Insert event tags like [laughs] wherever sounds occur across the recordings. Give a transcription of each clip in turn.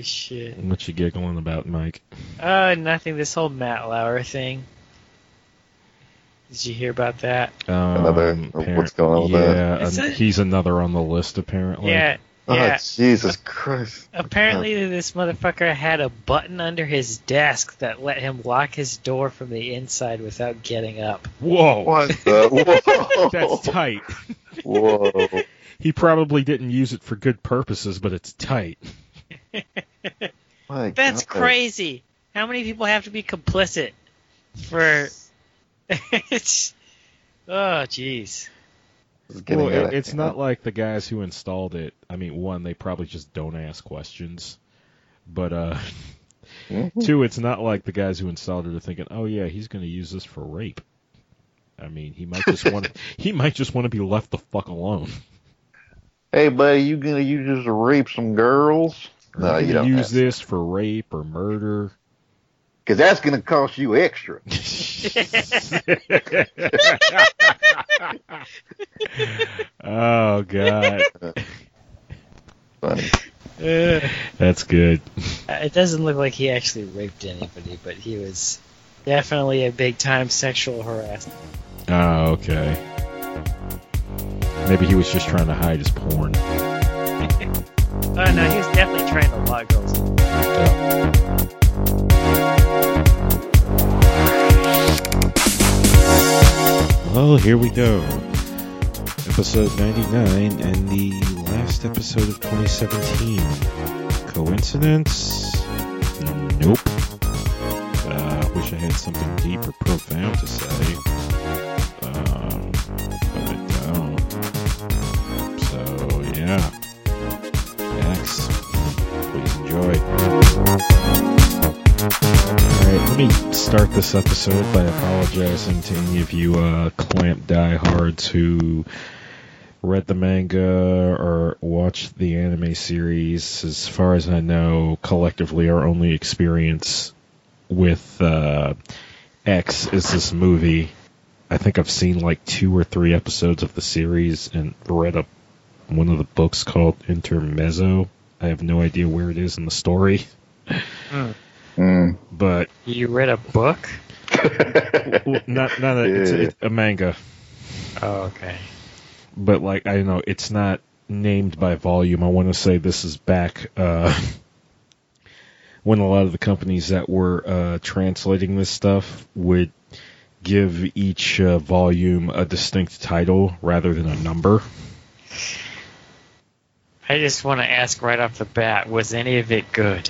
Holy shit. What you giggling about, Mike? Uh, nothing. This whole Matt Lauer thing. Did you hear about that? Um, Another- what's going on with yeah, that? It's and a- he's another on the list apparently. Yeah. Oh, Yeah. Jesus Christ. Apparently, this motherfucker had a button under his desk that let him lock his door from the inside without getting up. Whoa, What [laughs] the? Whoa. that's tight. Whoa. [laughs] He probably didn't use it for good purposes, but it's tight. [laughs] My That's God. crazy. How many people have to be complicit for? [laughs] it's oh jeez. This is getting Well, it, it's not like the guys who installed it. I mean, one, they probably just don't ask questions. But uh, Mhm. two, it's not like the guys who installed it are thinking, "Oh yeah, he's going to use this for rape." I mean, he might just want [laughs] he might just want to be left the fuck alone. Hey, buddy, you gonna use this to rape some girls? No, He you can don't. use this for rape or murder. [laughs] Because that's gonna cost you extra. [laughs] oh god, [laughs] Funny. Uh, that's good. it doesn't look like he actually raped anybody, but he was definitely a big time sexual harasser. Oh, okay. Maybe he was just trying to hide his porn. Oh no, he was definitely trying to log girls. Well, here we go. Episode 99 and the last episode of 2017. Coincidence? Nope. Uh, wish I had something deep or profound to say. Um, but I don't. So, yeah. Let me start this episode by apologizing to any of you uh, Clamp diehards who read the manga or watched the anime series. As far as I know, collectively, our only experience with uh, X is this movie. I think I've seen like two or three episodes of the series and read a one of the books called Intermezzo. I have no idea where it is in the story, Mm. But You read a book? well, not not a, it's, Yeah. it's a manga, Oh, okay. but like I don't know, it's not named by volume. I want to say this is back uh, [laughs] when a lot of the companies that were uh, translating this stuff would give each uh, volume a distinct title rather than a number. I just want to ask right off the bat: Was any of it good?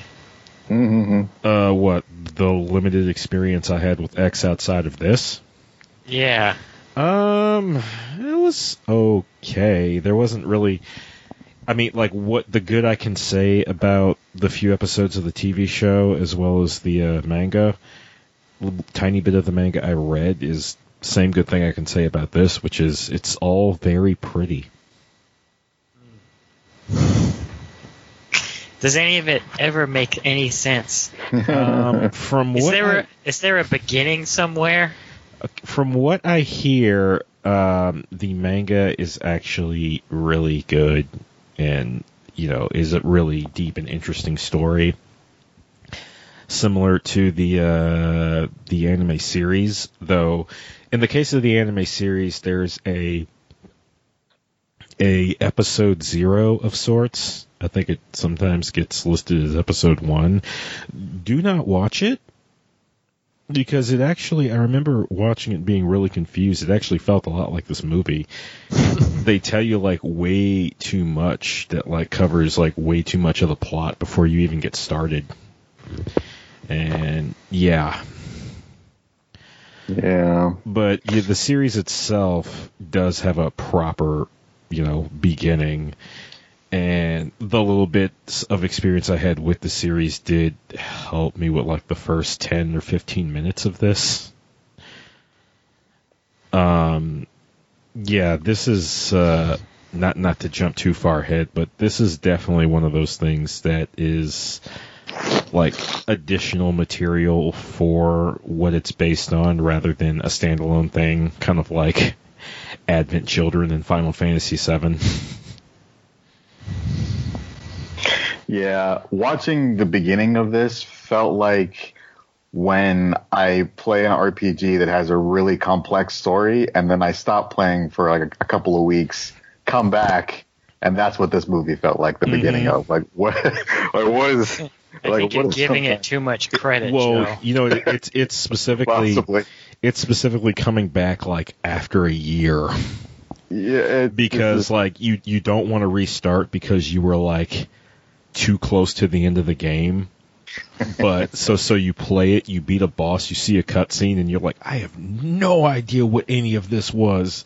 Hmm Uh, what the limited experience I had with X outside of this? Yeah. Um, it was okay. There wasn't really. I mean, like, what the good I can say about the few episodes of the TV show as well as the uh, manga, tiny bit of the manga I read is same good thing I can say about this, which is it's all very pretty. [laughs] Does any of it ever make any sense? Um, [laughs] from Is what there I- a, is there a beginning somewhere? from what I hear, um, the manga is actually really good, and you know, is a really deep and interesting story. Similar to the uh, the anime series, though, in the case of the anime series, there's a a episode zero of sorts. I think it sometimes gets listed as episode one. Do not watch it because it actually I remember watching it being really confused. It actually felt a lot like this movie. [laughs] they tell you like way too much that like covers like way too much of the plot before you even get started. And yeah, Yeah. but yeah, the series itself does have a proper, you know, beginning. And the little bits of experience I had with the series did help me with like the first 10 or 15 minutes of this. Um, yeah, this is, uh, not, not to jump too far ahead, but this is definitely one of those things that is like additional material for what it's based on rather than a standalone thing, kind of like [laughs] Advent Children and Final Fantasy VII. [laughs] Yeah, watching the beginning of this felt like when I play an RPG that has a really complex story, and then I stop playing for like a, a couple of weeks, come back, and that's what this movie felt like. The Mhm. beginning of like what, [laughs] like what is [laughs] I like think you're giving something- it too much credit, well, Joe. you know, it, it's it's specifically it's specifically coming back like after a year yeah it, because it's like you you don't want to restart because you were like too close to the end of the game. But [laughs] so so you play it, you beat a boss, you see a cutscene, and you're like, I have no idea what any of this was.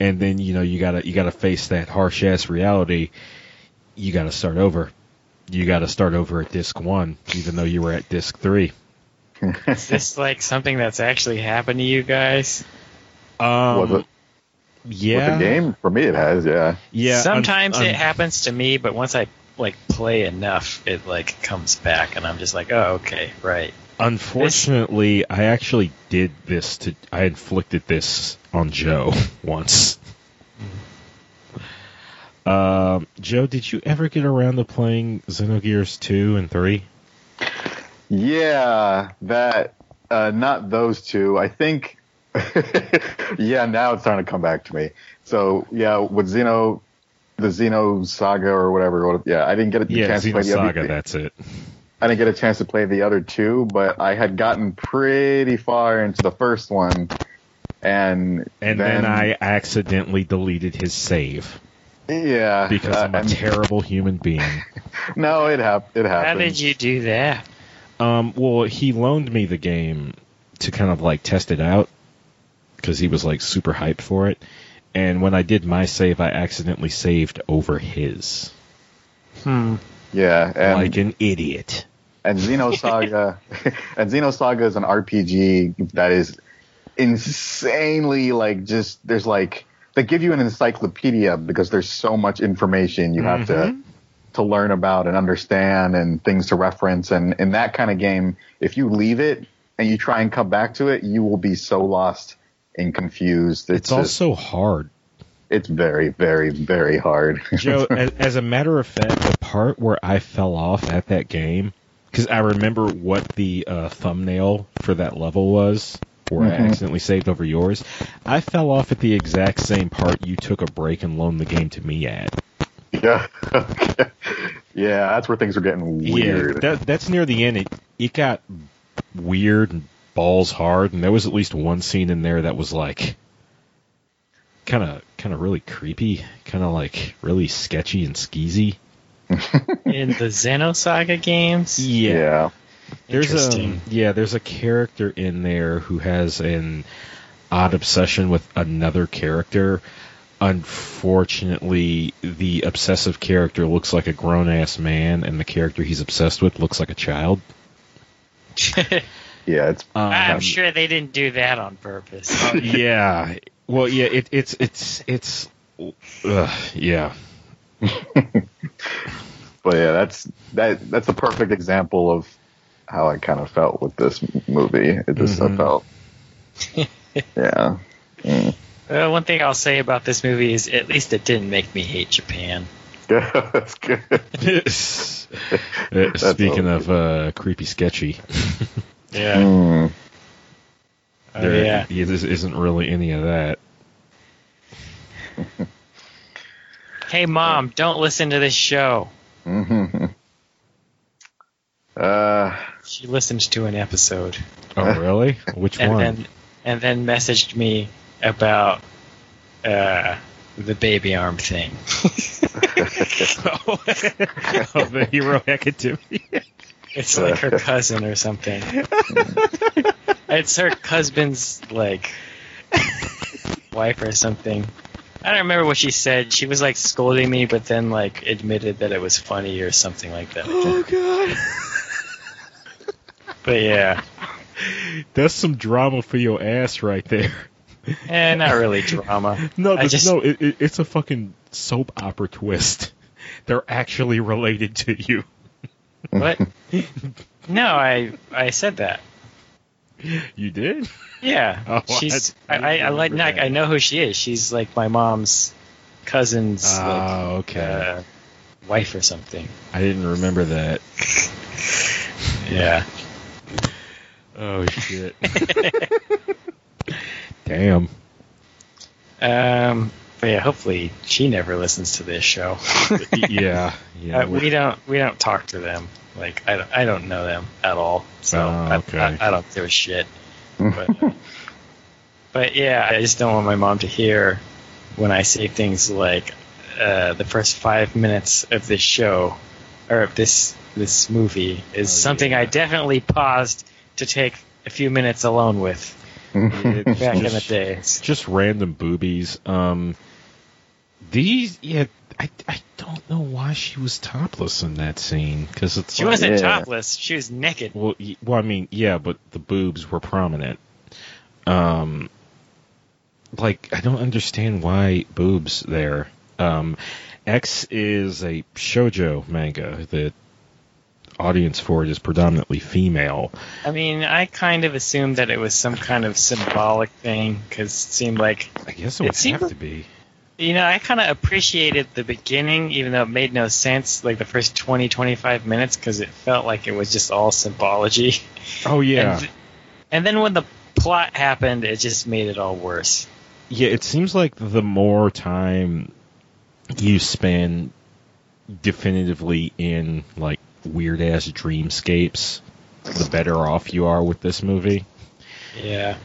And then you know you gotta you gotta face that harsh ass reality. You gotta start over. You gotta start over at disc one, even though you were at disc three. Is this like something that's actually happened to you guys? Um, Was it- yeah, with the game for me it has yeah yeah. Sometimes un- it happens to me, but once I like play enough, it like comes back, and I'm just like, oh, okay, right. Unfortunately, I actually did this to. I inflicted this on Joe [laughs] once. Um, Joe, did you ever get around to playing Xenogears two and three? Yeah, that uh, not those two. I think. [laughs] yeah, now it's starting to come back to me. So yeah, with Xeno, the Xenosaga or whatever. Yeah, I didn't get a Yeah, chance to play the Xenosaga. other. That's it. I didn't get a chance to play the other two, but I had gotten pretty far into the first one, and And then, I accidentally deleted his save yeah because uh, I'm a and- terrible human being. [laughs] no, it hap- it happened. How did you do that? Um, well, he loaned me the game to kind of like test it out because he was like super hyped for it. And when I did my save, I accidentally saved over his, Hmm. Yeah, and like an idiot. and Xenosaga [laughs] and Xenosaga is an RPG that is insanely like just there's like they give you an encyclopedia because there's so much information you have to Mhm. to learn about and understand and things to reference and in that kind of game if you leave it and you try and come back to it you will be so lost and confused It's it's, just, also hard. it's very very very hard [laughs] Joe, as, as a matter of fact, the part where I fell off at that game, because I remember what the uh, thumbnail for that level was, where I Mhm. accidentally saved over yours. I fell off at the exact same part you took a break and loaned the game to me at. [laughs] yeah yeah that's where things are getting weird Yeah, that, that's near the end. It, it got weird and balls hard, and there was at least one scene in there that was like kind of kind of really creepy, kind of like really sketchy and skeezy. [laughs] In the Xenosaga games? yeah There's um, a yeah, there's a character in there who has an odd obsession with another character. Unfortunately, the obsessive character looks like a grown ass man, and the character he's obsessed with looks like a child. [laughs] yeah it's I'm Um, sure they didn't do that on purpose. [laughs] yeah. Well, yeah. It, it's it's it's. Uh, yeah. [laughs] but yeah, that's that that's a perfect example of how I kind of felt with this movie. It just Mhm. I felt, [laughs] yeah, Mm. Uh, one thing I'll say about this movie is at least it didn't make me hate Japan. that's good. Uh, Speaking all. of uh, creepy, sketchy, Yeah. Mm. Oh, there yeah. there isn't really any of that. [laughs] Hey, mom, don't listen to this show. [laughs] Uh, She listened to an episode Oh, really? Which and one? then and then messaged me about uh, the baby arm thing. [laughs] oh, the Hero Academy. It's like her [laughs] cousin or something. it's her husband's like wife or something. I don't remember what she said. She was like scolding me, but then like admitted that it was funny or something like that. oh God, But yeah, that's some drama for your ass right there. eh, not really drama. [laughs] No, I just- no, it, it, it's a fucking soap opera twist. They're actually related to you. What? [laughs] No, I I said that. You did? Yeah, [laughs] Oh, she's. I- I, I like. That. I know who she is. She's like my mom's cousin's. like, Oh, okay. uh, wife or something. I didn't remember that. [laughs] Yeah. Oh shit. Damn. Um. Yeah, hopefully she never listens to this show. [laughs] yeah. Yeah. Uh, we don't we don't talk to them. Like I don't I don't know them at all. So Oh, I- okay. I, I, don't give a shit. [laughs] But, uh, but yeah, I just don't want my mom to hear when I say things like uh, the first five minutes of this show or of this this movie is Oh, something yeah. I definitely paused to take a few minutes alone with [laughs] back in the days. just random boobies. Um, these, yeah, I, I don't know why she was topless in that scene because it's She like, wasn't Yeah. topless; she was naked. well, well, I mean, yeah, but the boobs were prominent. Um, like I don't understand why boobs there. Um, X is a shojo manga. The audience for it is predominantly female. I mean, I kind of assumed that it was some kind of symbolic thing because it seemed like, I guess it It would seemed- have to be. You know, I kind of appreciated the beginning, even though it made no sense, like the first 20, 25 minutes, because it felt like it was just all symbology. Oh yeah. And, and then when the plot happened, it just made it all worse. Yeah, it seems like the more time you spend definitively in like weird ass dreamscapes, the better off you are with this movie. Yeah.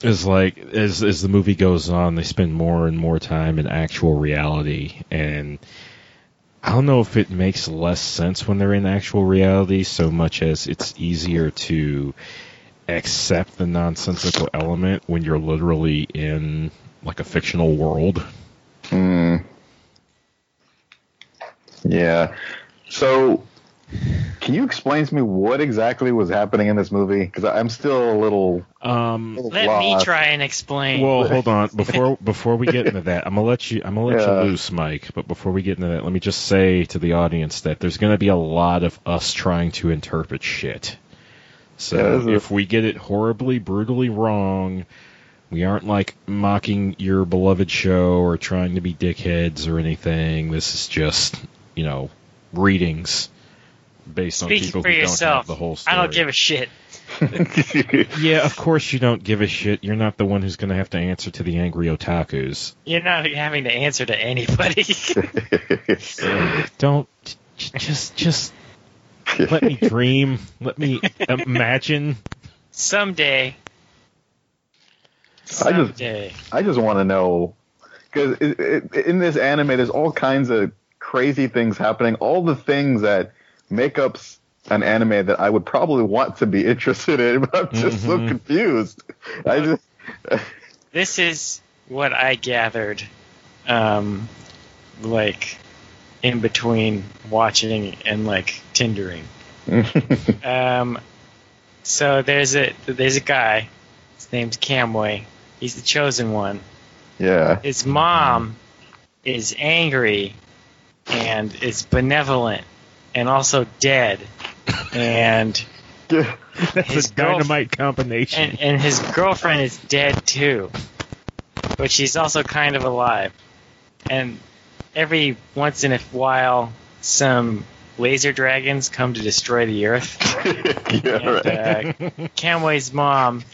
Is like as as the movie goes on, they spend more and more time in actual reality, and I don't know if it makes less sense when they're in actual reality so much as it's easier to accept the nonsensical element when you're literally in like a fictional world. Hmm. Yeah. So, can you explain to me what exactly was happening in this movie? Because I'm still a little, Um, little Let me try and explain. well, hold on before before we get into that. I'm gonna let you I'm gonna let Yeah. you loose, Mike. But before we get into that, let me just say to the audience that there's gonna be a lot of us trying to interpret shit. So Yeah, this is- if we get it horribly, brutally wrong, we aren't like mocking your beloved show or trying to be dickheads or anything. This is just you know readings based on Speak people for who don't yourself. have the whole story. I don't give a shit. [laughs] Yeah, of course you don't give a shit. You're not the one who's going to have to answer to the angry otakus. You're not having to answer to anybody. [laughs] Don't j- just just let me dream. Let me imagine. Someday. I just- I just want to know because in this anime, there's all kinds of crazy things happening. All the things that make up an anime that I would probably want to be [laughs] interested in, but I'm just so Mhm. confused. I just this is what I gathered, um, like in between watching and like Tindering. [laughs] Um, so there's a there's a guy. His name's Kamui. He's the chosen one. yeah. His mom is angry and is benevolent and also dead. And [laughs] That's His a dynamite combination. and, and his girlfriend is dead too. But she's also kind of alive. And every once in a while, some laser dragons come to destroy the earth. [laughs] yeah, And, right. uh, Kamui's mom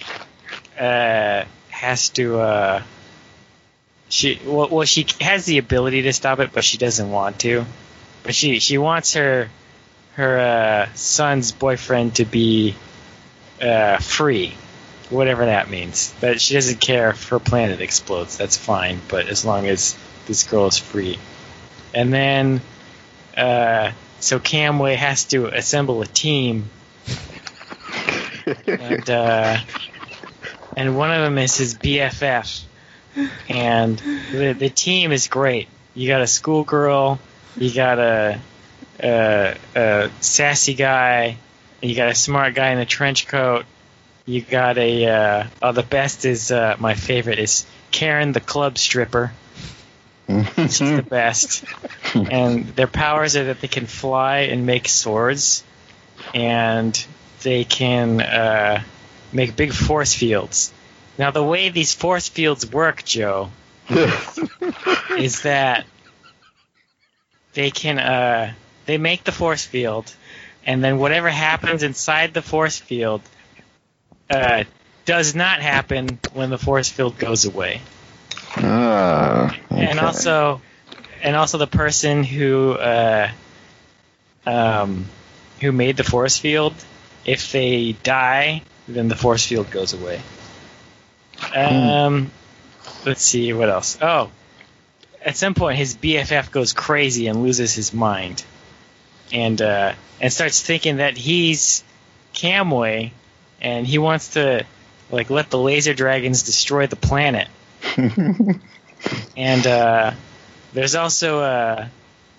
uh, has to. Uh, she well, well, she has the ability to stop it, but she doesn't want to. But she she wants her her uh, son's boyfriend to be uh, free, whatever that means. But she doesn't care if her planet explodes. That's fine, but as long as this girl is free. And then, uh, so Kamui has to assemble a team and uh, and one of them is his BFF, and the the team is great. You got a schoolgirl, you got a, a, a sassy guy, you got a smart guy in a trench coat. You got a uh, oh the best is uh, my favorite is Karen the club stripper. She's the [laughs] best. And their powers are that they can fly and make swords, and they can uh, make big force fields. Now, the way these force fields work, Joe, [laughs] is that they can uh, they make the force field, and then whatever happens inside the force field uh, does not happen when the force field goes away. Ah, And also, and also the person who uh, um, who made the force field, if they die, then the force field goes away. Um, let's see what else. Oh, at some point his BFF goes crazy and loses his mind, and uh, and starts thinking that he's Kamui, and he wants to like let the laser dragons destroy the planet. [laughs] and uh, there's also a,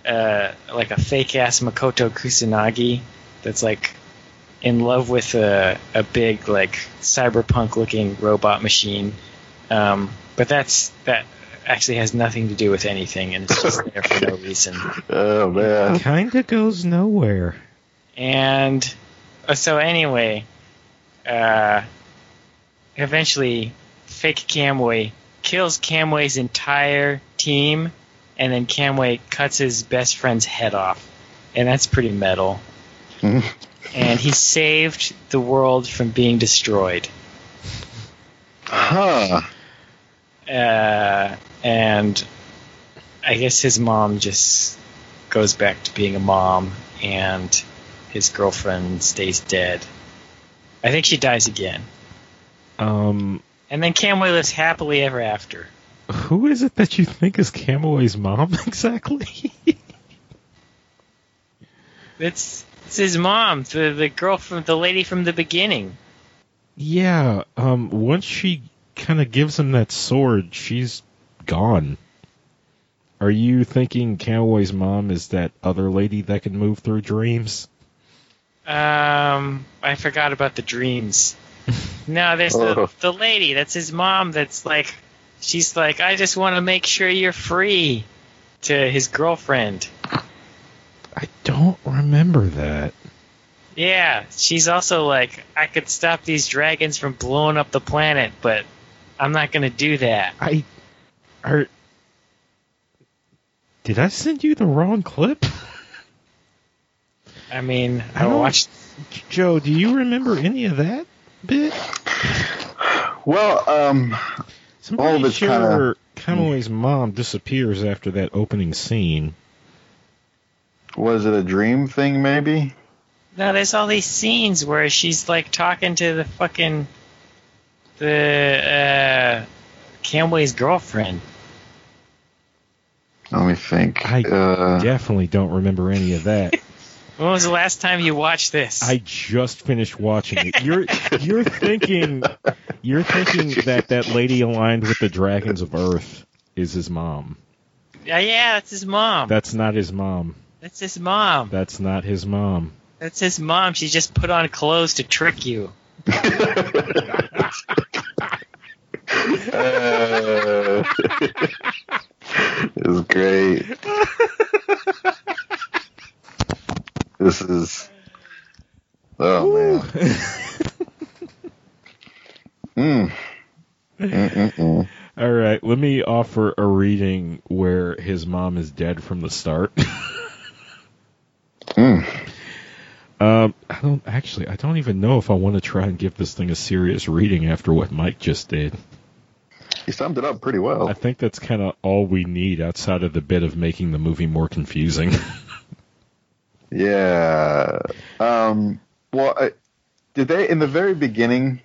a like a fake ass Makoto Kusanagi that's like in love with a, a big like cyberpunk looking robot machine. Um, but that's that actually has nothing to do with anything and it's just there for no reason. oh man. Kinda goes nowhere. And uh, so anyway, uh, eventually, fake Kamui kills Kamui's entire team, and then Kamui cuts his best friend's head off, and that's pretty metal. [laughs] and he saved the world from being destroyed. Huh. Uh, and I guess his mom just goes back to being a mom, and his girlfriend stays dead. I think she dies again. Um, And then Kamui lives happily ever after. who is it that you think is Kamui's mom [laughs] exactly? It's it's his mom, the the girl from the lady from the beginning. yeah, um, once she kind of gives him that sword, she's gone. Are you thinking Kamui's mom is that other lady that can move through dreams? Um, I forgot about the dreams. [laughs] no, there's the Oh. the lady. That's his mom. That's like, she's like, I just want to make sure you're free. To his girlfriend. I don't remember that. Yeah, she's also like, I could stop these dragons from blowing up the planet, but I'm not gonna do that. I are. Did I send you the wrong clip? I mean, I I don't- watched. Joe, do you remember any of that bit? Well, um, Somebody All of it's sure kinda- Kamui's mom disappears after that opening scene. was it a dream thing? Maybe. No, there's all these scenes where she's like talking to the fucking the uh, Kamui's girlfriend. Let me think. I uh, Definitely don't remember any of that. [laughs] When was the last time you watched this? I just finished watching it. You're you're thinking you're thinking that that lady aligned with the dragons of Earth is his mom. yeah, yeah, that's his mom. That's not his mom. That's his mom. That's not his mom. That's his mom. She just put on clothes to trick you. [laughs] uh, [laughs] it's great. this is. Oh man. [laughs] Mm. Mm-mm-mm. All right, let me offer a reading where his mom is dead from the start. Mm. Um, I don't actually. I don't even know if I want to try and give this thing a serious reading after what Mike just did. He summed it up pretty well. I think that's kind of all we need outside of the bit of making the movie more confusing. [laughs] Yeah. Um, well, I, did they in the very beginning?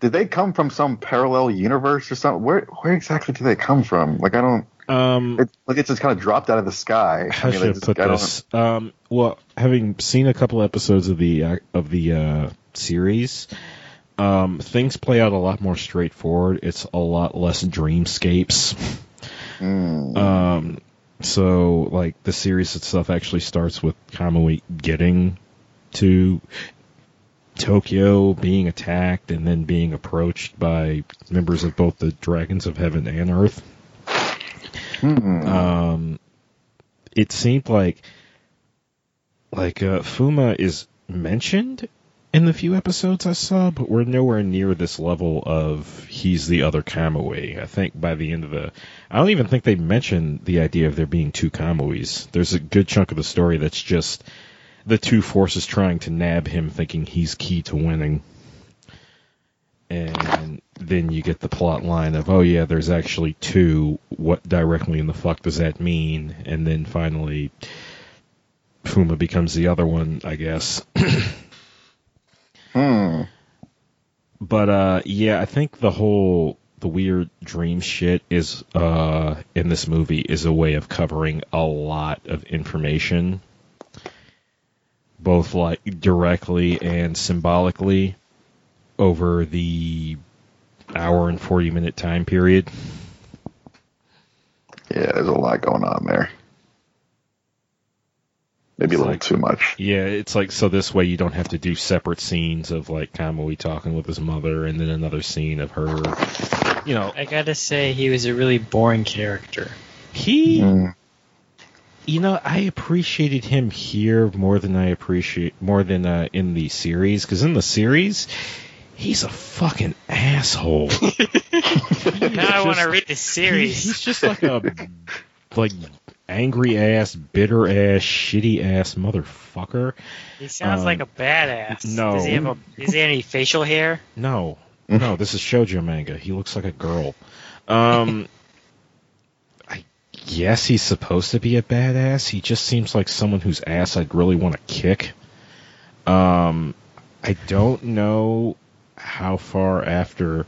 Did they come from some parallel universe or something? Where where exactly do they come from? Like I don't. Um, It, like it just kind of dropped out of the sky. how I mean, should like, put this? Um, well, having seen a couple episodes of the uh, of the uh, series, um, things play out a lot more straightforward. It's a lot less dreamscapes. Mm. Um, so like the series itself actually starts with Kamui getting to Tokyo, being attacked, and then being approached by members of both the Dragons of Heaven and Earth. Hmm. Um, it seemed like like uh, Fuma is mentioned in the few episodes I saw, but we're nowhere near this level of he's the other Kamui. I think by the end of the, I don't even think they mention the idea of there being two Kamuis. There's a good chunk of the story that's just the two forces trying to nab him, thinking he's key to winning. And then you get the plot line of, oh yeah, there's actually two. What directly in the fuck does that mean? And then finally, Fuma becomes the other one, I guess. Hmm. But uh, yeah, I think the whole the weird dream shit is uh, in this movie is a way of covering a lot of information, both like directly and symbolically over the hour and forty minute time period. Yeah, there's a lot going on there. Maybe It's a little like- too much. Yeah, it's like so this way you don't have to do separate scenes of like Kamui talking with his mother and then another scene of her. You know, I gotta say, he was a really boring character. he Hmm. you know, I appreciated him here more than I appreciate more than uh, in the series. Because in the series, he's a fucking asshole. [laughs] Now I want to read the He- series. he's just like a like angry ass, bitter ass, shitty ass motherfucker. He sounds um, like a badass. no. Does he have a? Is he any facial hair? No, no, this is shoujo manga. He looks like a girl. Um, [laughs] I guess he's supposed to be a badass. He just seems like someone whose ass I'd really want to kick. Um, I don't know how far after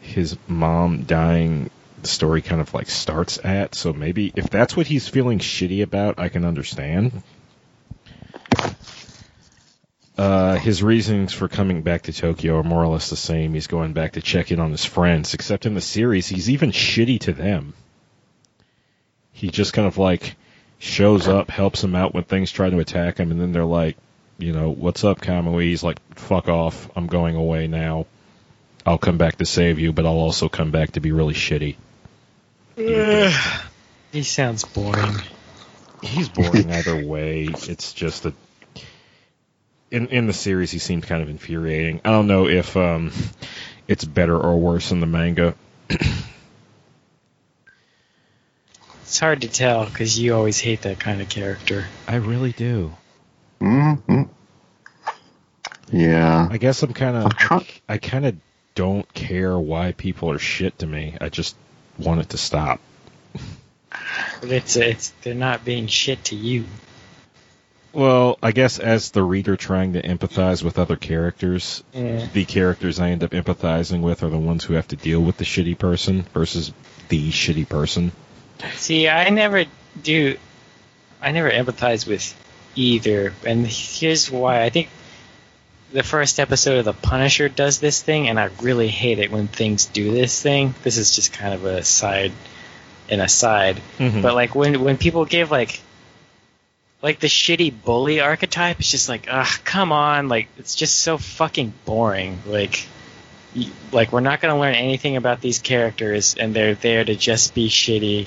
his mom dying the story kind of like starts at. So maybe if that's what he's feeling shitty about, I can understand. Uh, his reasons for coming back to Tokyo are more or less the same. He's going back to check in on his friends, except in the series, he's even shitty to them. He just kind of like shows up, helps them out when things try to attack him, and then they're like, you know, what's up, Kamui? He's like, fuck off. I'm going away now. I'll come back to save you, but I'll also come back to be really shitty. He sounds boring. He's boring [laughs] either way. It's just that in in the series he seemed kind of infuriating. I don't know if um it's better or worse in the manga. It's hard to tell because you always hate that kind of character. I really do. Hmm Yeah. I guess I'm kind I'm of try- I kind of don't care why people are shit to me. I just want it to stop. But it's it's they're not being shit to you. Well, I guess as the reader trying to empathize with other characters, Yeah. the characters I end up empathizing with are the ones who have to deal with the shitty person versus the shitty person. See, I never do. I never empathize with either, and here's why. I think the first episode of The Punisher does this thing, and I really hate it when things do this thing. This is just kind of a side, an aside. Mhm. But like when when people give like like the shitty bully archetype, it's just like, ugh, come on, like it's just so fucking boring. Like, like we're not gonna learn anything about these characters, and they're there to just be shitty.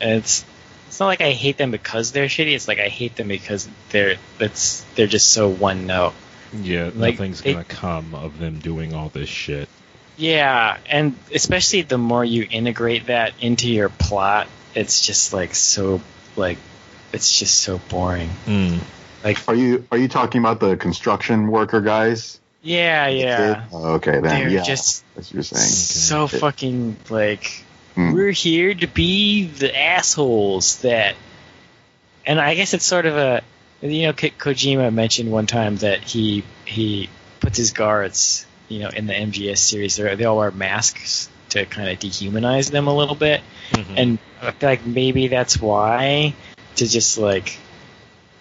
And it's it's not like I hate them because they're shitty. It's like I hate them because they're that's they're just so one note. Yeah, Like, nothing's they- gonna come of them doing all this shit. Yeah, and especially the more you integrate that into your plot, it's just like so like it's just so boring. Mm. Like Are you are you talking about the construction worker guys? yeah, yeah. Oh, okay, then They're yeah. just That's what you're saying. so fucking like Hmm. we're here to be the assholes that and i guess it's sort of a you know Ko- kojima mentioned one time that he he puts his guards you know in the mgs series they they all wear masks to kind of dehumanize them a little bit Mhm. and i feel like maybe that's why to just like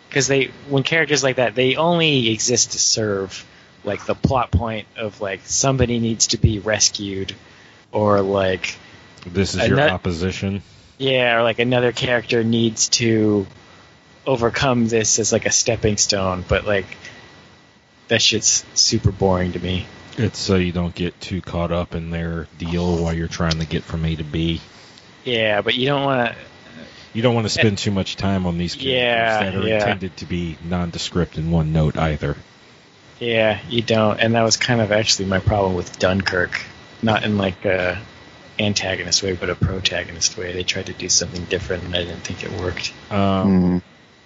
because they when characters like that they only exist to serve like the plot point of like somebody needs to be rescued or like this is and your opposition. yeah or like another character needs to overcome this as like a stepping stone but like that shit's super boring to me It's so you don't get too caught up in their deal while you're trying to get from A to B. yeah but you don't want to You don't want to spend too much time on these characters Yeah, that are yeah. intended to be nondescript in one note either. Yeah, you don't, and that was kind of actually my problem with Dunkirk. Not in like a antagonist way, but a protagonist way. They tried to do something different, and I didn't think it worked. Um, Mm.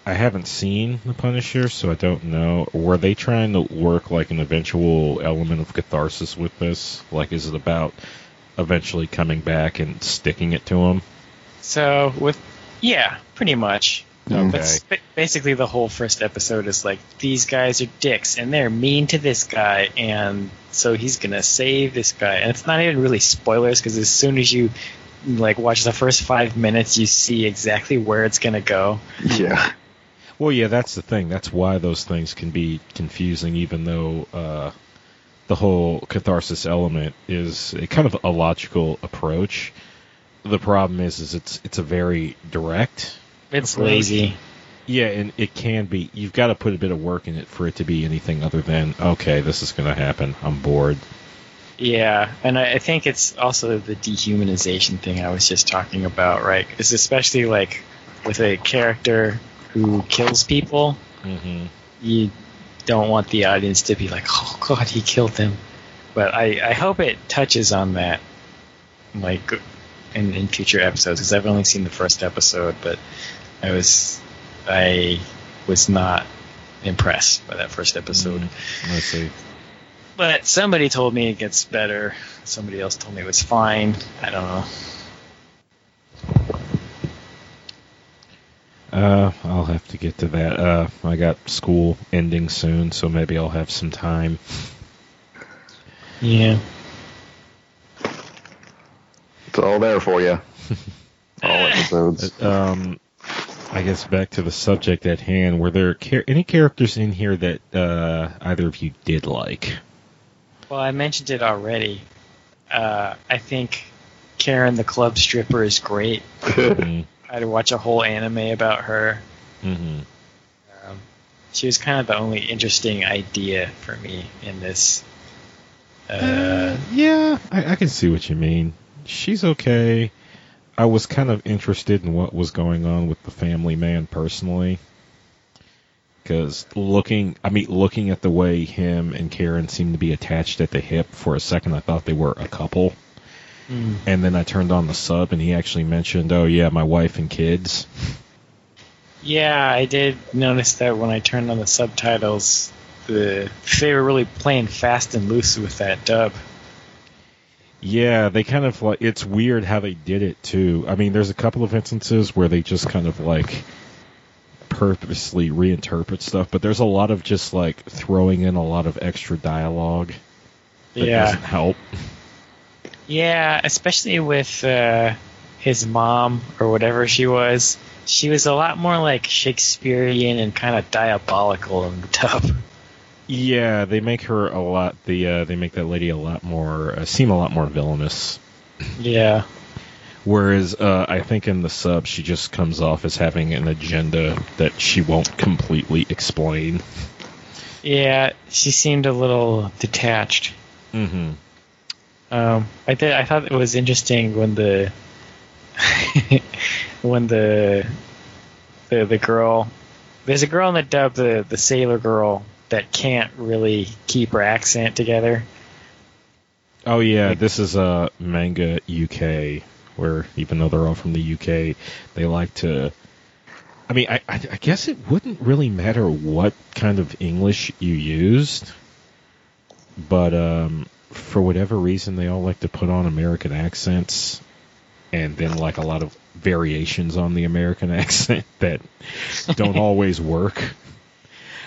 I haven't seen The Punisher, so I don't know. Were they trying to work like an eventual element of catharsis with this? Like, is it about eventually coming back and sticking it to him? So with yeah, pretty much. Okay. But basically, the whole first episode is like these guys are dicks and they're mean to this guy, and so he's gonna save this guy. And it's not even really spoilers because as soon as you like watch the first five minutes, you see exactly where it's gonna go. Yeah. Well, yeah, that's the thing. That's why those things can be confusing, even though uh, the whole catharsis element is a kind of a logical approach. The problem is, is it's it's a very direct. It's lazy. Yeah, and it can be. You've got to put a bit of work in it for it to be anything other than okay, this is going to happen. I'm bored. Yeah, and I, I think it's also the dehumanization thing I was just talking about, right? It's especially like with a character who kills people, Mm-hmm. you don't want the audience to be like, "Oh God, he killed them." But I, I hope it touches on that, like in, in future episodes, because I've only seen the first episode, but I was I was not impressed by that first episode. Let's see. But somebody told me it gets better. Somebody else told me it was fine. I don't know. Uh, I'll have to get to that. Uh, I got school ending soon, so maybe I'll have some time. Yeah. It's all there for you. [laughs] all episodes. Um, I guess back to the subject at hand. Were there char- any characters in here that uh, either of you did like? Well, I mentioned it already. Uh, I think Karen the club stripper is great. [laughs] mm I'd watch a whole anime about her. hmm Um, she was kind of the only interesting idea for me in this. Uh, yeah, I, I can see what you mean. She's okay. I was kind of interested in what was going on with the family man personally. Because looking, I mean, looking at the way him and Karen seemed to be attached at the hip for a second, I thought they were a couple. hmm. And then I turned on the sub, and he actually mentioned, "Oh yeah, my wife and kids." Yeah, I did notice that when I turned on the subtitles, the they were really playing fast and loose with that dub. Yeah, they kind of like it's weird how they did it too. I mean, there's a couple of instances where they just kind of like purposely reinterpret stuff, but there's a lot of just like throwing in a lot of extra dialogue that yeah, doesn't help. yeah, especially with uh, his mom or whatever she was. She was a lot more like Shakespearean and kind of diabolical in the dub. Yeah, they make her a lot. The uh, they make that lady a lot more uh, seem a lot more villainous. Yeah, Whereas uh, I think in the sub she just comes off as having an agenda that she won't completely explain. yeah, she seemed a little detached. Mm-hmm. Um, I did. I thought it was interesting when the [laughs] when the the the girl there's a girl in the dub the the sailor girl that can't really keep her accent together. Oh yeah, this is a manga UK where even though they're all from the UK, they like to. I mean, I, I, I guess it wouldn't really matter what kind of English you used, but um, for whatever reason, they all like to put on American accents, and then like a lot of variations on the American [laughs] accent that don't [laughs] always work.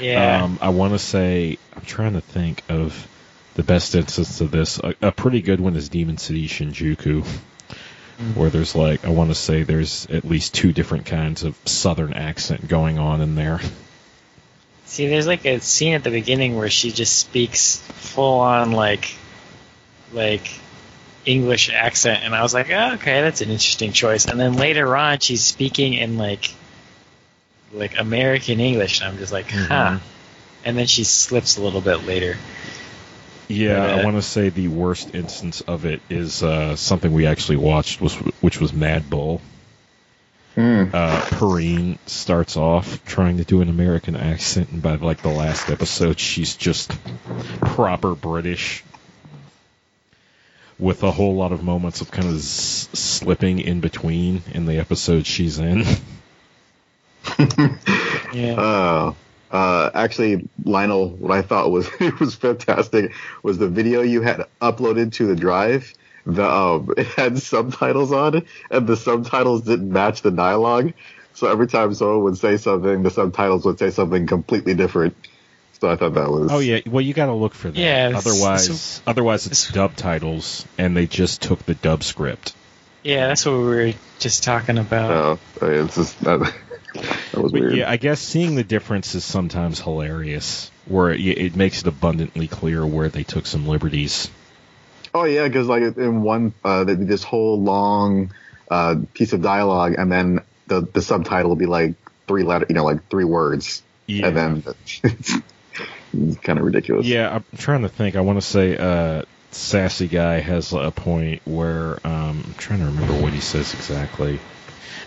Yeah. Um, I want to say I'm trying to think of the best instance of this. A, a pretty good one is Demon City Shinjuku, where there's like I want to say there's at least two different kinds of Southern accent going on in there. See, there's like a scene at the beginning where she just speaks full on like like English accent, and I was like, oh, okay, that's an interesting choice. And then later on, she's speaking in like like American English, and I'm just like, huh. Mhm. And then she slips a little bit later. Yeah, But, uh, I want to say the worst instance of it is uh, something we actually watched, was which was Mad Bull. Mm. uh, Perrine starts off trying to do an American accent, and by like the last episode, she's just proper British, with a whole lot of moments of kind of s- slipping in between in the episode she's in. [laughs] [laughs] Yeah. Uh, uh, actually, Lionel, what I thought was [laughs] it was fantastic was the video you had uploaded to the drive. The um, [laughs] it had subtitles on, and the subtitles didn't match the dialogue. So every time someone would say something, the subtitles would say something completely different. So I thought that was Oh yeah, well you got to look for that. Yeah, it's- otherwise, it's- otherwise it's dub titles, and they just took the dub script. yeah, that's what we were just talking about. Oh, it's just that, that was But weird. yeah, I guess seeing the difference is sometimes hilarious, where it, it makes it abundantly clear where they took some liberties. Oh yeah, because like in one, uh, there'd be this whole long uh, piece of dialogue, and then the the subtitle will be like three letter, you know, like three words, Yeah. and then [laughs] it's, kind of ridiculous. Yeah, I'm trying to think. I want to say uh, Sassy Guy has a point where um, I'm trying to remember what he says exactly.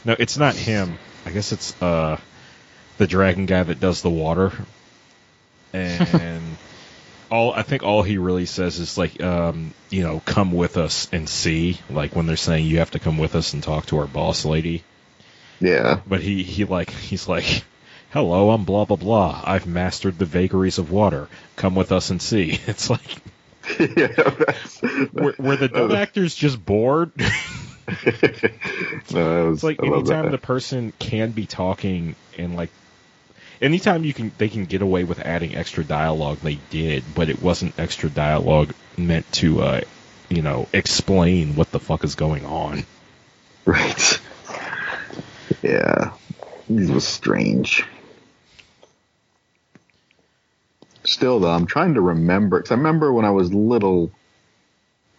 No, it's not him. I guess it's uh, the dragon guy that does the water. And [laughs] all I think all he really says is like, um, you know, come with us and see. Like when they're saying you have to come with us and talk to our boss lady. yeah, But he, he like he's like, "Hello, I'm blah blah blah. I've mastered the vagaries of water. Come with us and see." [laughs] It's like [laughs] yeah. That's, were, were the dub actors just bored? [laughs] no, was, it's like I anytime the person can be talking and like anytime you can they can get away with adding extra dialogue, they did. But it wasn't extra dialogue meant to, uh, you know, explain what the fuck is going on. [laughs] right. Yeah, this was strange. Still though, I'm trying to remember because I remember when I was little,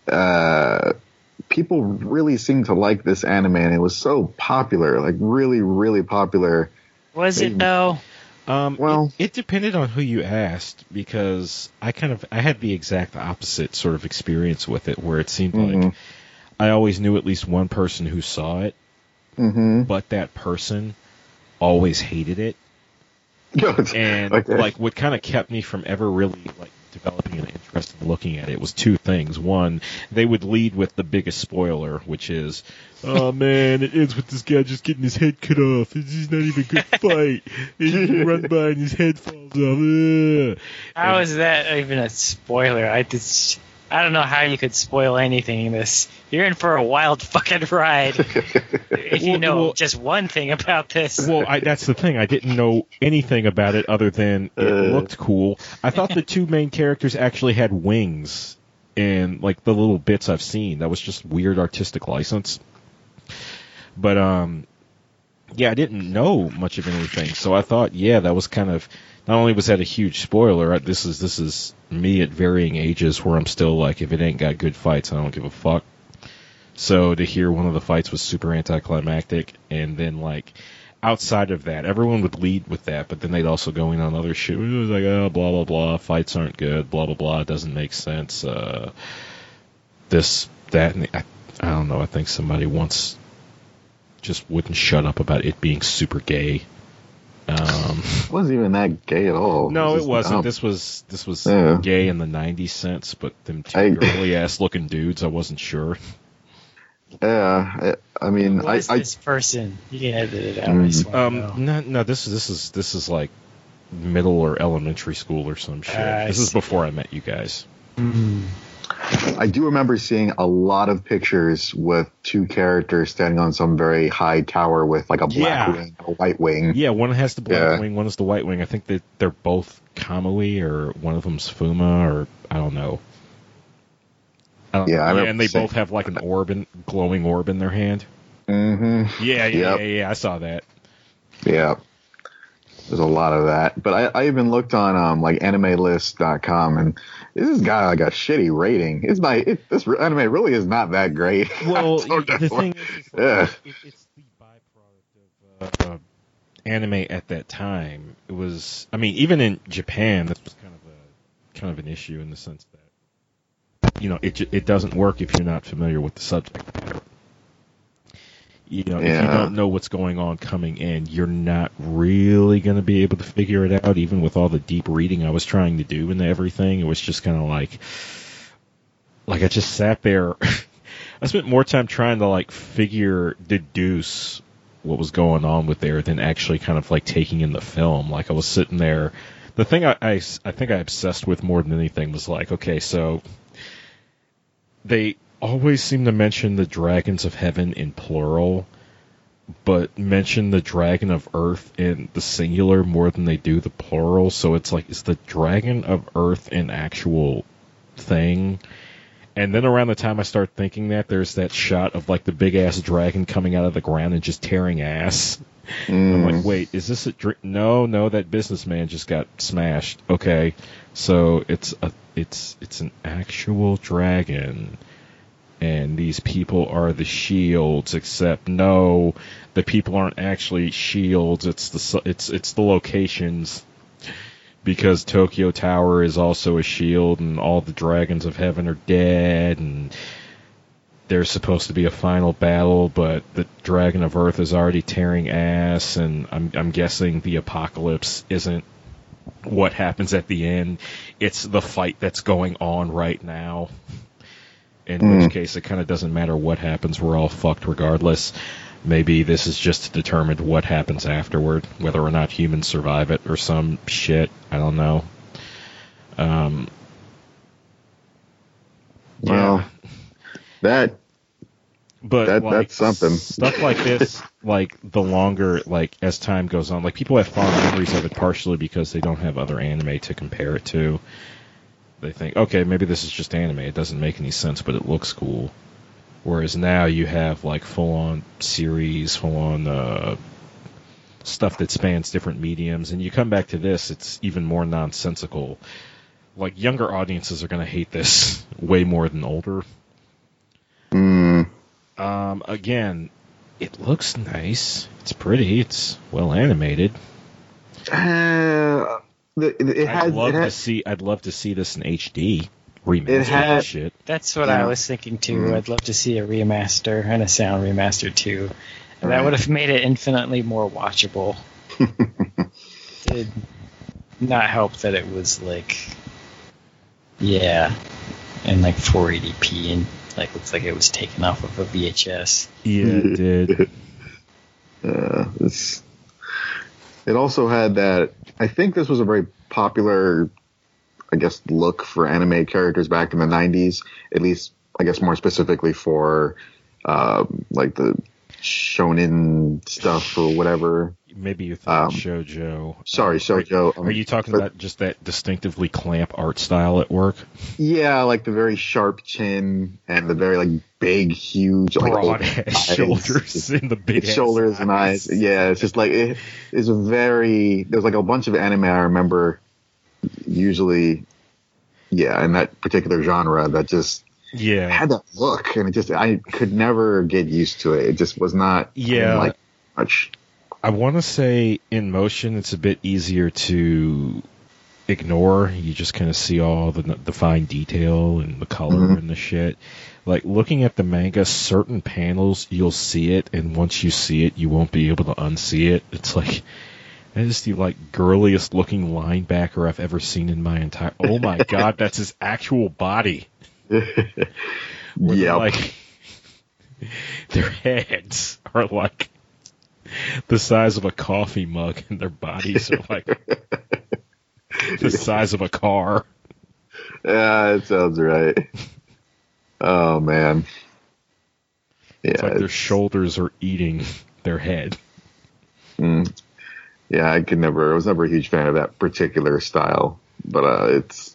uh, people really seemed to like this anime, and it was so popular, like really, really popular. Was it though? Um, Well- it, it depended on who you asked because I kind of I had the exact opposite sort of experience with it, where it seemed like Mhm. I always knew at least one person who saw it, Mm-hmm. but that person always hated it, [laughs] and Okay. like what kind of kept me from ever really like developing an interest in looking at it was two things. One, they would lead with the biggest spoiler, which is, "Oh man, it ends with this guy just getting his head cut off. This is not even a good [laughs] fight. And he run by and his head falls off." Ugh." How is that even a spoiler? I just, I don't know how you could spoil anything in this. You're in for a wild [laughs] fucking ride if [laughs] you Well, know well- just one thing about this. Well, I, that's the thing. I didn't know anything about it other than it Uh. looked cool. I thought the two main characters actually had wings in like the little bits I've seen. That was just weird artistic license. But um yeah, I didn't know much of anything. So I thought, yeah, that was kind of not only was that a huge spoiler, this is this is me at varying ages where I'm still like if it ain't got good fights, I don't give a fuck. So to hear one of the fights was super anticlimactic, and then like outside of that, everyone would lead with that, but then they'd also go in on other shit. It was like, oh, blah blah blah, fights aren't good, blah blah blah, doesn't make sense. Uh, this, that, and the, I, I don't know. I think somebody once just wouldn't shut up about it being super gay. Um, it [laughs] wasn't even that gay at all. no, was it wasn't. dumb. This was this was Yeah. gay in the '90s sense, but them two I- girly ass looking dudes, I wasn't sure. Yeah, I, I mean, Who I, was I this person? You can edit it out. Mm. just wanna. Um, no, no, this is this is this is like middle or elementary school or some shit. I this is before I met you guys. I do remember seeing a lot of pictures with two characters standing on some very high tower with like a black Yeah. wing, a white wing. Yeah, one has the black Yeah. wing, one is the white wing. I think that they're both Kamui, or one of them's Fuma, or I don't know. I don't- Yeah, I and they both have like an orb, in, glowing orb in their hand. Mm-hmm. Yeah, yeah, Yep. yeah, yeah. I saw that. Yeah. There's a lot of that. But I, I even looked on um like animelist.com and this has got like a shitty rating. It's not it, this anime really is not that great. [laughs] Well, the thing is, is like, Yeah. it, it's the byproduct of uh, anime at that time. It was, I mean, even in Japan, this was kind of a kind of an issue in the sense that you know it ju- it doesn't work if you're not familiar with the subject matter. You know, if you don't know what's going on coming in, you're not really going to be able to figure it out. Even with all the deep reading I was trying to do and everything, it was just kind of like, like I just sat there. [laughs] I spent more time trying to like figure, deduce what was going on with there than actually kind of like taking in the film. Like I was sitting there. The thing I, I, I think I obsessed with more than anything was like, okay, so they always seem to mention the dragons of heaven in plural, but mention the dragon of earth in the singular more than they do the plural. So it's like, is the dragon of earth an actual thing? And then around the time I start thinking that, there's that shot of like the big ass dragon coming out of the ground and just tearing ass. I'm Mm. like, wait, is this a dr- no, no? That businessman just got smashed. Okay, so it's a it's it's an actual dragon, and these people are the shields. Except no, the people aren't actually shields. It's the it's it's the locations. Because Tokyo Tower is also a shield, and all the dragons of heaven are dead, and there's supposed to be a final battle, but the Dragon of Earth is already tearing ass, and I'm, I'm guessing the apocalypse isn't what happens at the end. It's the fight that's going on right now. In Hmm. which case, it kind of doesn't matter what happens. We're all fucked regardless. Maybe this is just to determine what happens afterward, whether or not humans survive it or some shit. I don't know. Um, Well, that but That- like, that's something. Stuff like this, [laughs] like the longer, like as time goes on, like people have fond memories of it partially because they don't have other anime to compare it to. They think, okay, maybe this is just anime. It doesn't make any sense, but it looks cool. Whereas now you have like full on series, full on uh, stuff that spans different mediums, and you come back to this, it's even more nonsensical. Like younger audiences are going to hate this [laughs] way more than older. mm, Um, again, it looks nice. It's pretty. It's well animated. uh, the, it I'd love it to see. I'd love to see this in HD remaster It had- shit. That's what Yeah. I was thinking too. Mhm. I'd love to see a remaster and a sound remaster too. Right. that would have made it infinitely more watchable. [laughs] Did not help that it was like, yeah, and like 480p and like looks like it was taken off of a VHS. Yeah, it did. [laughs] Uh, it's, it also had that. I think this was a very popular, I guess, look for anime characters back in the '90s. At least, I guess, more specifically for um, like the shonen stuff or whatever. Maybe you thought Um, shojo. Sorry, Are- shojo. um, Are you talking but- about just that distinctively Clamp art style at work? Yeah, like the very sharp chin and the very like big, huge, like Broad ass shoulders and the big shoulders and eyes. Yeah, it's just like it is a very. There's like a bunch of anime I remember. Usually, yeah, in that particular genre, that just Yeah. had that look, and it just I could never get used to it. It just was not. Yeah. like much. I want to say in motion it's a bit easier to ignore. You just kind of see all the the fine detail and the color Mhm. and the shit. Like looking at the manga, certain panels you'll see it, and once you see it, you won't be able to unsee it. It's like that is the like girliest looking linebacker I've ever seen in my entire. Oh my [laughs] god, that's his actual body. [laughs] yeah. Like [laughs] their heads are like [laughs] the size of a coffee mug, and their bodies are like [laughs] the size of a car. Yeah, it sounds right. Oh man. Yeah, It's like their shoulders are eating their head. Mm. Yeah, I could never. I was never a huge fan of that particular style, but uh, it's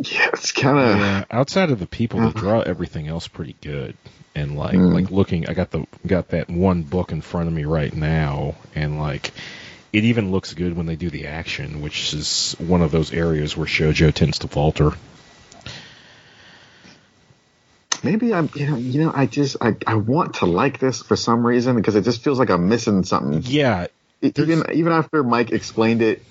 [laughs] yeah, it's kind of Yeah, outside of the people that draw everything else pretty good. And like Mm. like looking I got the got that one book in front of me right now and like it even looks good when they do the action, which is one of those areas where shojo tends to falter. maybe I'm you know you know I just I I want to like this for some reason because it just feels like I'm missing something. Yeah, even even after Mike explained it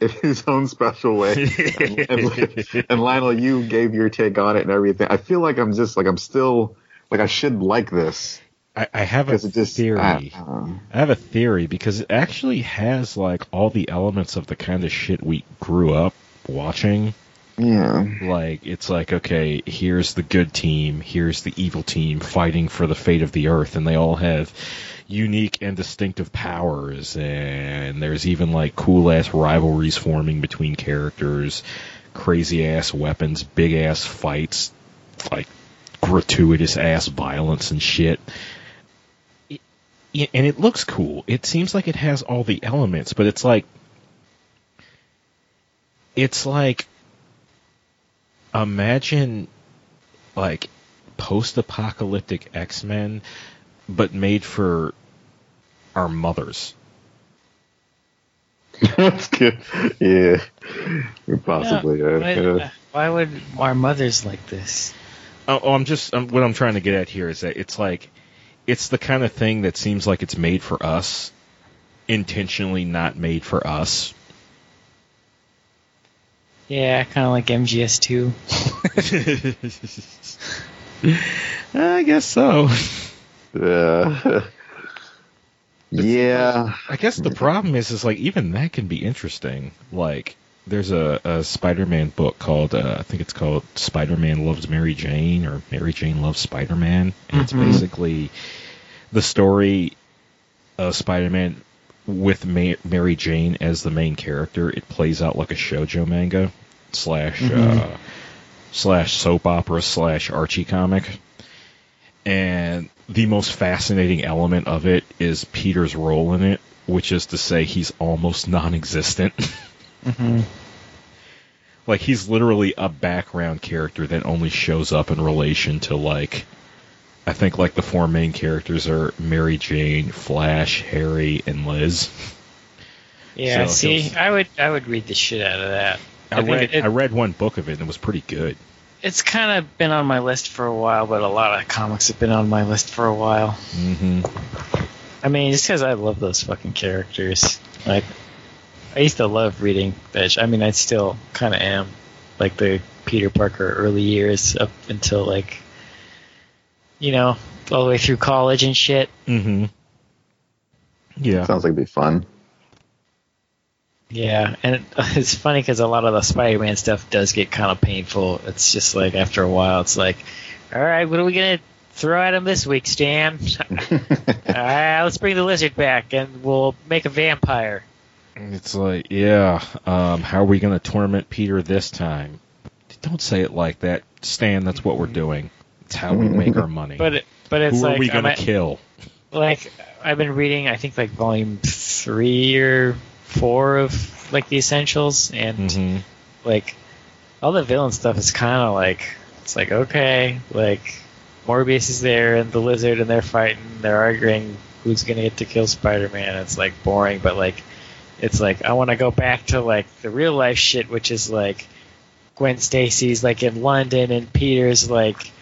in his own special way, and, [laughs] and, and Lionel, you gave your take on it and everything. I feel like I'm just like I'm still like I should like this. I, I have a just theory. I- uh, I have a theory because it actually has like all the elements of the kind of shit we grew up watching. Yeah. Like it's like okay, here's the good team, here's the evil team fighting for the fate of the earth, and they all have unique and distinctive powers, and there's even like cool ass rivalries forming between characters, crazy ass weapons, big ass fights, like gratuitous ass violence and shit. It- it- and it looks cool. It seems like it has all the elements, but it's like it's like imagine like post-apocalyptic X-Men but made for our mothers. [laughs] That's good. Yeah. Possibly. Yeah, Yeah. why, yeah. why would our mothers like this? Oh, oh, I'm just um, what I'm trying to get at here is that it's like it's the kind of thing that seems like it's made for us, intentionally not made for us. Yeah, kind of like MGS2. [laughs] I guess so. Yeah. [laughs] yeah. I guess the problem is, is like even that can be interesting. Like, there's a, a Spider-Man book called, uh, I think it's called Spider-Man Loves Mary Jane or Mary Jane Loves Spider-Man, and it's Mhm. basically the story of Spider-Man with Ma- Mary Jane as the main character. It plays out like a shojo manga slash uh, slash soap opera slash Archie comic. And the most fascinating element of it is Peter's role in it, which is to say he's almost non-existent. [laughs] Mm-hmm. like he's literally a background character that only shows up in relation to like I think like the four main characters are Mary Jane, Flash, Harry, and Liz. Yeah, So see, I would I would read the shit out of that. I, think read it- I read one book of it and it was pretty good. It's kind of been on my list for a while, but a lot of comics have been on my list for a while. hmm I mean, just because I love those fucking characters. Like, I used to love reading sh- I mean, I still kind of am. Like the Peter Parker early years up until like, you know, all the way through college and shit. hmm Yeah. Sounds like it'd be fun. Yeah, and it, [laughs] it's funny because a lot of the Spider-Man stuff does get kind of painful. It's just like after a while, it's like, all right, what are we gonna throw at him this week, Stan? [laughs] all right, let's bring the lizard back, and we'll make a vampire. It's like, yeah, um, how are we going to torment Peter this time? Don't say it like that, Stan. That's what we're doing. How we make our money. But it, but it's Who like are we I'm at- to kill? like I've been reading, I think like volume three or four of like the Essentials, and hmm like all the villain stuff is kind of like it's like okay, like Morbius is there and the Lizard, and they're fighting, they're arguing who's gonna get to kill Spider-Man. It's like boring, but like it's like I want to go back to like the real life shit, which is like Gwen Stacy's like in London and Peter's like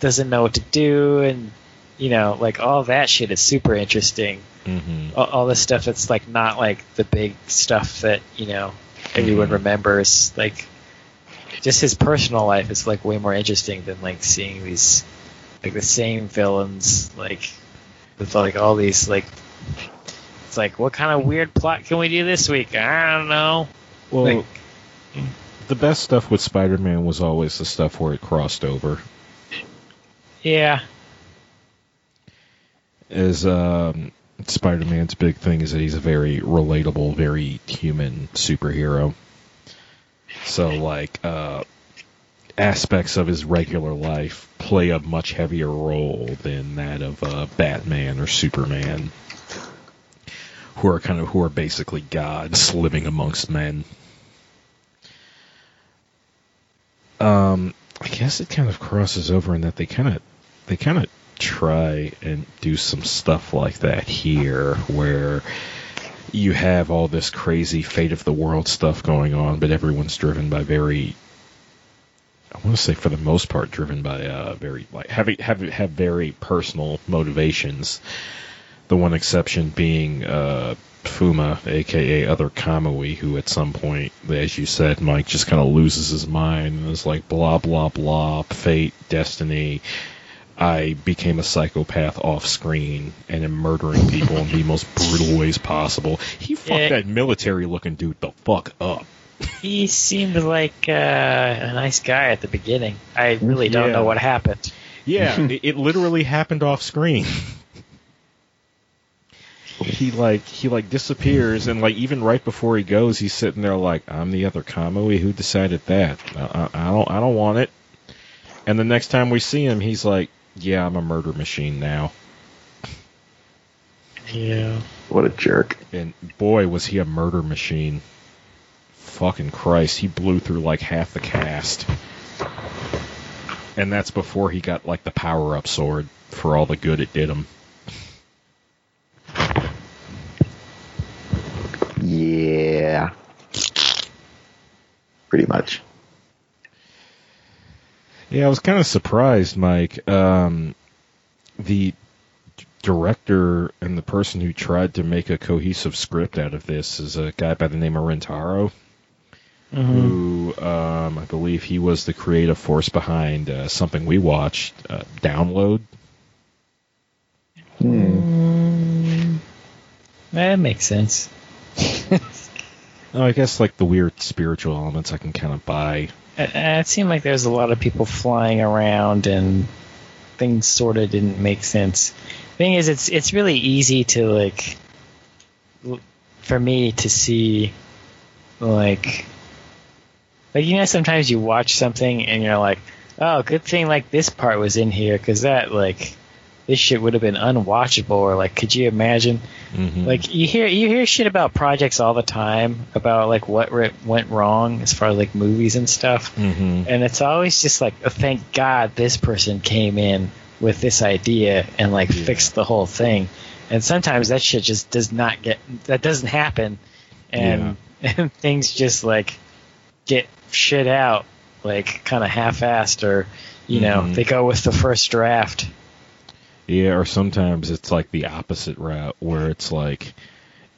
doesn't know what to do and you know like all that shit is super interesting hmm all, all this stuff that's like not like the big stuff that you know everyone Mhm. remembers like just his personal life is like way more interesting than like seeing these like the same villains like with like all these like it's like what kind of weird plot can we do this week i don't know Well, Like- the best stuff with Spider-Man was always the stuff where it crossed over. Yeah Is um, Spider-Man's big thing is that he's a very relatable, very human superhero. So, like, uh, aspects of his regular life play a much heavier role than that of uh, Batman or Superman, who are kind of who are basically gods living amongst men. Um, I guess it kind of crosses over in that they kind of they kind of try and do some stuff like that here, where you have all this crazy fate of the world stuff going on, but everyone's driven by very I want to say for the most part driven by uh very like have have have very personal motivations. The one exception being uh Fuma, aka Other Kamui, who at some point, as you said, Mike, just kind of loses his mind and is like blah blah blah, fate, destiny, I became a psychopath off screen and am murdering people in the most brutal ways possible. He fucked Yeah. that military looking dude the fuck up. He seemed like uh, a nice guy at the beginning. I really don't Yeah. know what happened. Yeah, [laughs] it, it literally happened off screen. he like he like disappears and like even right before he goes, he's sitting there like, "I'm the other Kamui. Who decided that? I, I, I don't I don't want it." And the next time we see him, he's like, "Yeah, I'm a murder machine now." Yeah. What a jerk. And boy, was he a murder machine. Fucking Christ, he blew through like half the cast. And that's before he got like the power up sword for all the good it did him. Yeah. Pretty much. Yeah, I was kind of surprised, Mike. Um, the director and the person who tried to make a cohesive script out of this is a guy by the name of Rintaro, who um, I believe he was the creative force behind uh, something we watched, uh, Download. Mm, that makes sense. [laughs] Oh, I guess like the weird spiritual elements I can kind of buy. It, it seemed like there's a lot of people flying around and things sort of didn't make sense. Thing is, it's it's really easy to like for me to see like like you know sometimes you watch something and you're like, oh, good thing like this part was in here because that like this shit would have been unwatchable or like could you imagine? Mm-hmm. like you hear you hear shit about projects all the time about like what re- went wrong as far as like movies and stuff. Hmm and it's always just like oh, thank god this person came in with this idea and like Yeah. fixed the whole thing. And sometimes that shit just does not get that doesn't happen. And, and [laughs] things just like get shit out like kind of half-assed or you know Mhm. they go with the first draft Yeah, or sometimes it's like the opposite route where it's like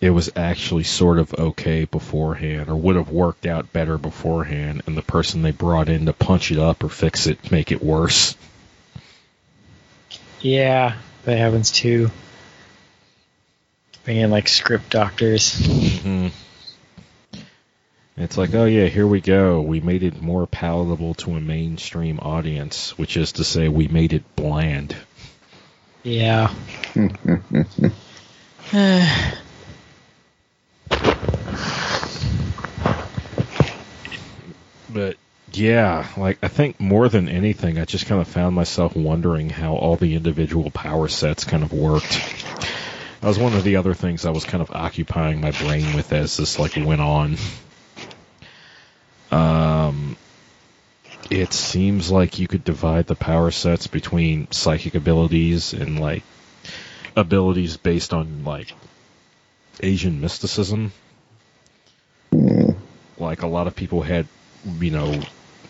it was actually sort of okay beforehand or would have worked out better beforehand and the person they brought in to punch it up or fix it make it worse. yeah that happens too bring in like script doctors hmm It's like, oh yeah, here we go. We made it more palatable to a mainstream audience, which is to say we made it bland. Yeah. [sighs] But yeah, like I think more than anything, I just kind of found myself wondering how all the individual power sets kind of worked. That was one of the other things I was kind of occupying my brain with as this like went on. Um, it seems like you could divide the power sets between psychic abilities and like abilities based on like Asian mysticism. Hmm. Like a lot of people had, you know,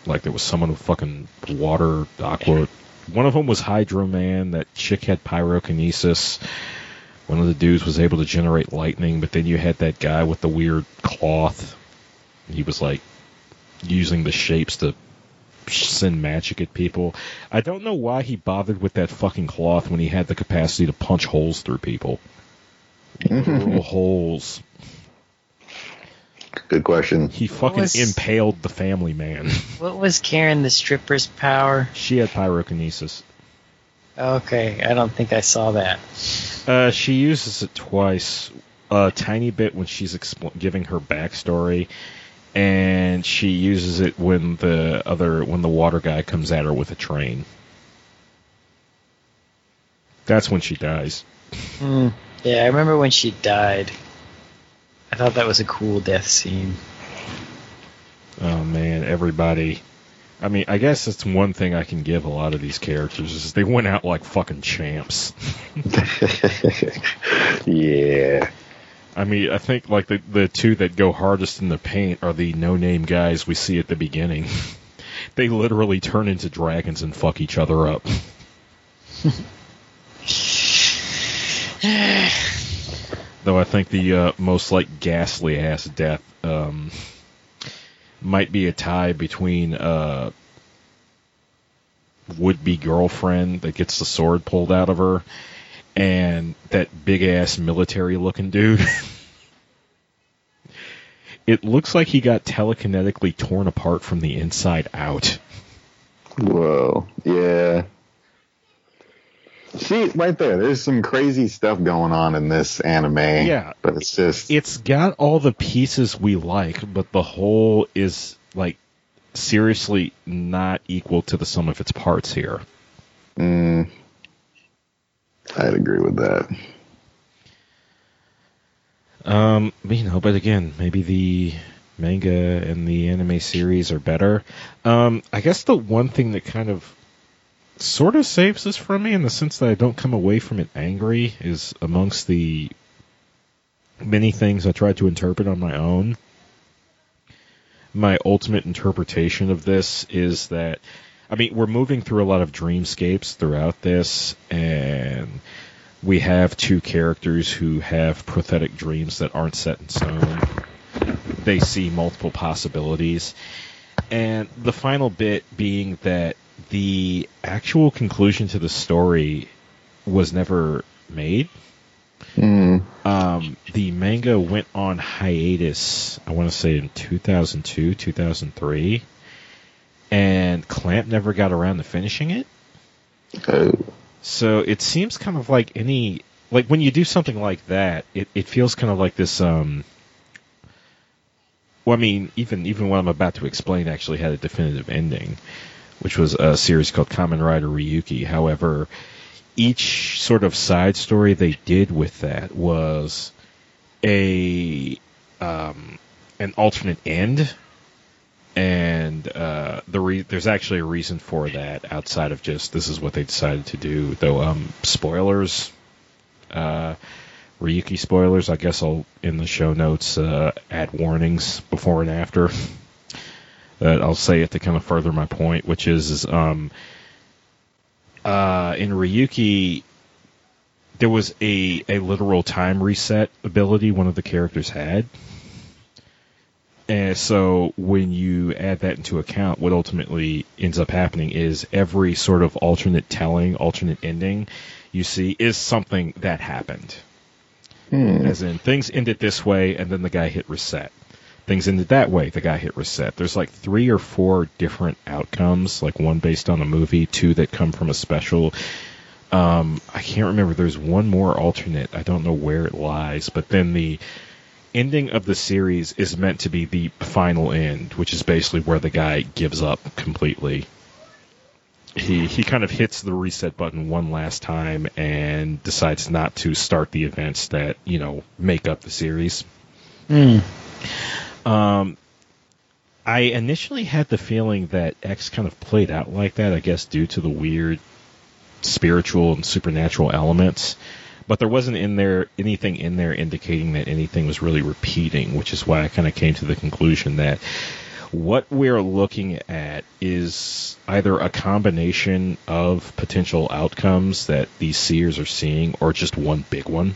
like there was someone with fucking water, aqua. One of them was Hydro Man. That chick had pyrokinesis. One of the dudes was able to generate lightning, but then you had that guy with the weird cloth. He was like using the shapes to send magic at people. I don't know why he bothered with that fucking cloth when he had the capacity to punch holes through people. Literal [laughs] holes. Good question. He fucking was- impaled the family man. [laughs] What was Karen the stripper's power? she had pyrokinesis. Okay, I don't think I saw that. Uh, she uses it twice. A tiny bit when she's expl- giving her backstory, and she uses it when the other when the water guy comes at her with a train. That's when she dies. Hmm. Yeah, I remember when she died. I thought that was a cool death scene. Oh man, everybody. I mean, I guess that's one thing I can give a lot of these characters is they went out like fucking champs. [laughs] yeah. I mean, I think like the the two that go hardest in the paint are the no name guys we see at the beginning. [laughs] they literally turn into dragons and fuck each other up. [sighs] Though I think the uh, most like ghastly ass death um, might be a tie between uh, would be girlfriend that gets the sword pulled out of her, and that big ass military looking dude. [laughs] it looks like he got telekinetically torn apart from the inside out. Whoa. Yeah. See, right there, there's some crazy stuff going on in this anime. Yeah. But it's just. It's got all the pieces we like, but the whole is like seriously not equal to the sum of its parts here. Mm, I'd agree with that. Um, you know, but again, maybe the manga and the anime series are better. Um, I guess the one thing that kind of sort of saves this from me in the sense that I don't come away from it angry is amongst the many things I tried to interpret on my own. My ultimate interpretation of this is that, I mean, we're moving through a lot of dreamscapes throughout this, and we have two characters who have prophetic dreams that aren't set in stone. They see multiple possibilities. And the final bit being that the actual conclusion to the story was never made. Mm. Um, the manga went on hiatus, I want to say in 2002, 2003, and Clamp never got around to finishing it. Oh. So it seems kind of like any like when you do something like that, it, it feels kind of like this um well I mean even even what I'm about to explain actually had a definitive ending, which was a series called Kamen Rider Ryuki. However, each sort of side story they did with that was a um an alternate end and uh, the re- there's actually a reason for that outside of just this is what they decided to do. Though um, spoilers, uh, Ryuki spoilers. I guess I'll in the show notes uh, add warnings before and after. [laughs] that I'll say it to kind of further my point, which is, is um, uh, in Ryuki. There was a, a literal time reset ability one of the characters had, and so when you add that into account, what ultimately ends up happening is every sort of alternate telling, alternate ending you see is something that happened. Hmm. As in, things ended this way, and then the guy hit reset. Things ended that way, the guy hit reset. There's like three or four different outcomes, like one based on a movie, two that come from a special. Um, I can't remember. There's one more alternate. I don't know where it lies, but then the ending of the series is meant to be the final end, which is basically where the guy gives up completely. He he kind of hits the reset button one last time and decides not to start the events that you know make up the series. Hmm. Um, I initially had the feeling that X kind of played out like that. I guess due to the weird spiritual and supernatural elements but there wasn't in there anything in there indicating that anything was really repeating, which is why I kind of came to the conclusion that what we're looking at is either a combination of potential outcomes that these seers are seeing or just one big one.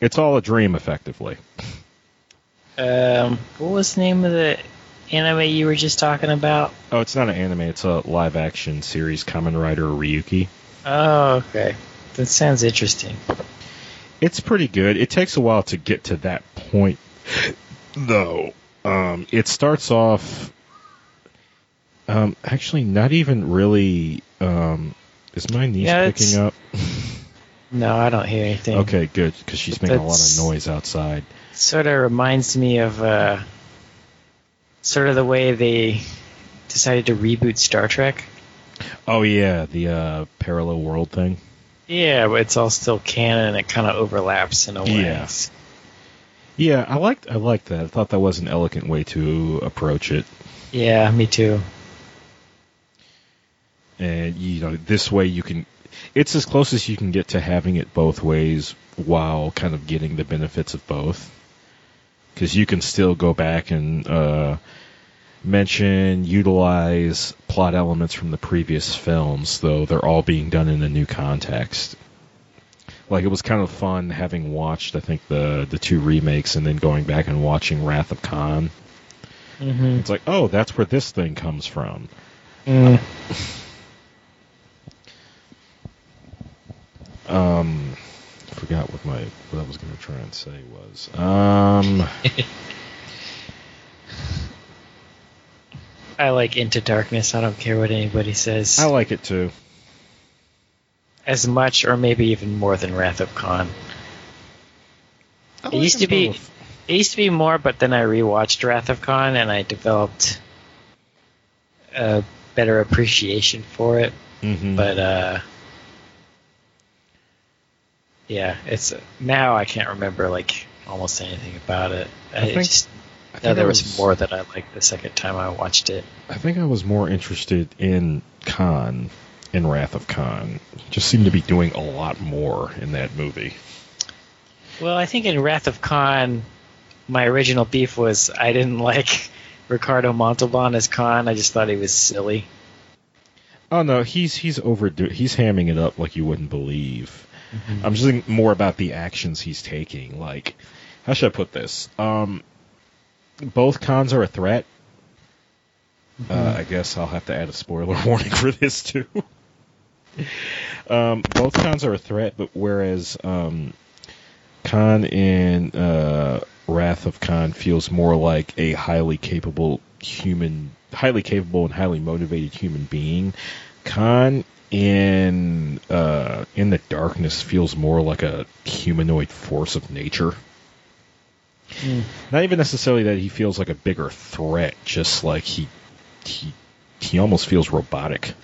It's all a dream, effectively. Um, what was the name of the anime you were just talking about? Oh, it's not an anime, it's a live action series, Kamen Rider Ryuki. Oh, okay. That sounds interesting. It's pretty good. It takes a while to get to that point, though. Um, it starts off. Um, actually, not even really. Um, is my niece Yeah, picking up? [laughs] No, I don't hear anything. Okay, good, because she's making a lot of noise outside. Sort of reminds me of uh, sort of the way they decided to reboot Star Trek. Oh yeah, the uh, parallel world thing. Yeah, but it's all still canon it kind of overlaps in a way. Yeah. Yeah, I liked I liked that. I thought that was an elegant way to approach it. Yeah, me too. and you know this way you can it's as close as you can get to having it both ways while kind of getting the benefits of both because you can still go back and uh, mention utilize plot elements from the previous films though they're all being done in a new context like it was kind of fun having watched i think the the two remakes and then going back and watching wrath of khan hmm it's like, oh, that's where this thing comes from. Mm. [laughs] Um, forgot what my what I was going to try and say was. Um, [laughs] I like Into Darkness. I don't care what anybody says. I like it too. as much or maybe even more than Wrath of Khan. I It used them to be both. it used to be more, but then I rewatched Wrath of Khan and I developed a better appreciation for it. Mhm. But uh yeah, it's now I can't remember like almost anything about it. I, I think- just Know there I was more that I liked the second time I watched it. I think I was more interested in Khan in Wrath of Khan. Just seemed to be doing a lot more in that movie. Well, I think in Wrath of Khan, my original beef was I didn't [laughs] like Ricardo Montalban as Khan. I just thought he was silly. Oh no, he's he's overdo he's hamming it up like you wouldn't believe. I'm just thinking more about the actions he's taking. Like, how should I put this? Um, both Khans are a threat. Uh, I guess I'll have to add a spoiler [laughs] warning for this too. um, both Khans are a threat, but whereas um, Khan in uh, Wrath of Khan feels more like a highly capable human, highly capable and highly motivated human being, Khan in uh, in the darkness feels more like a humanoid force of nature. Not even necessarily that he feels like a bigger threat, just like he he he almost feels robotic.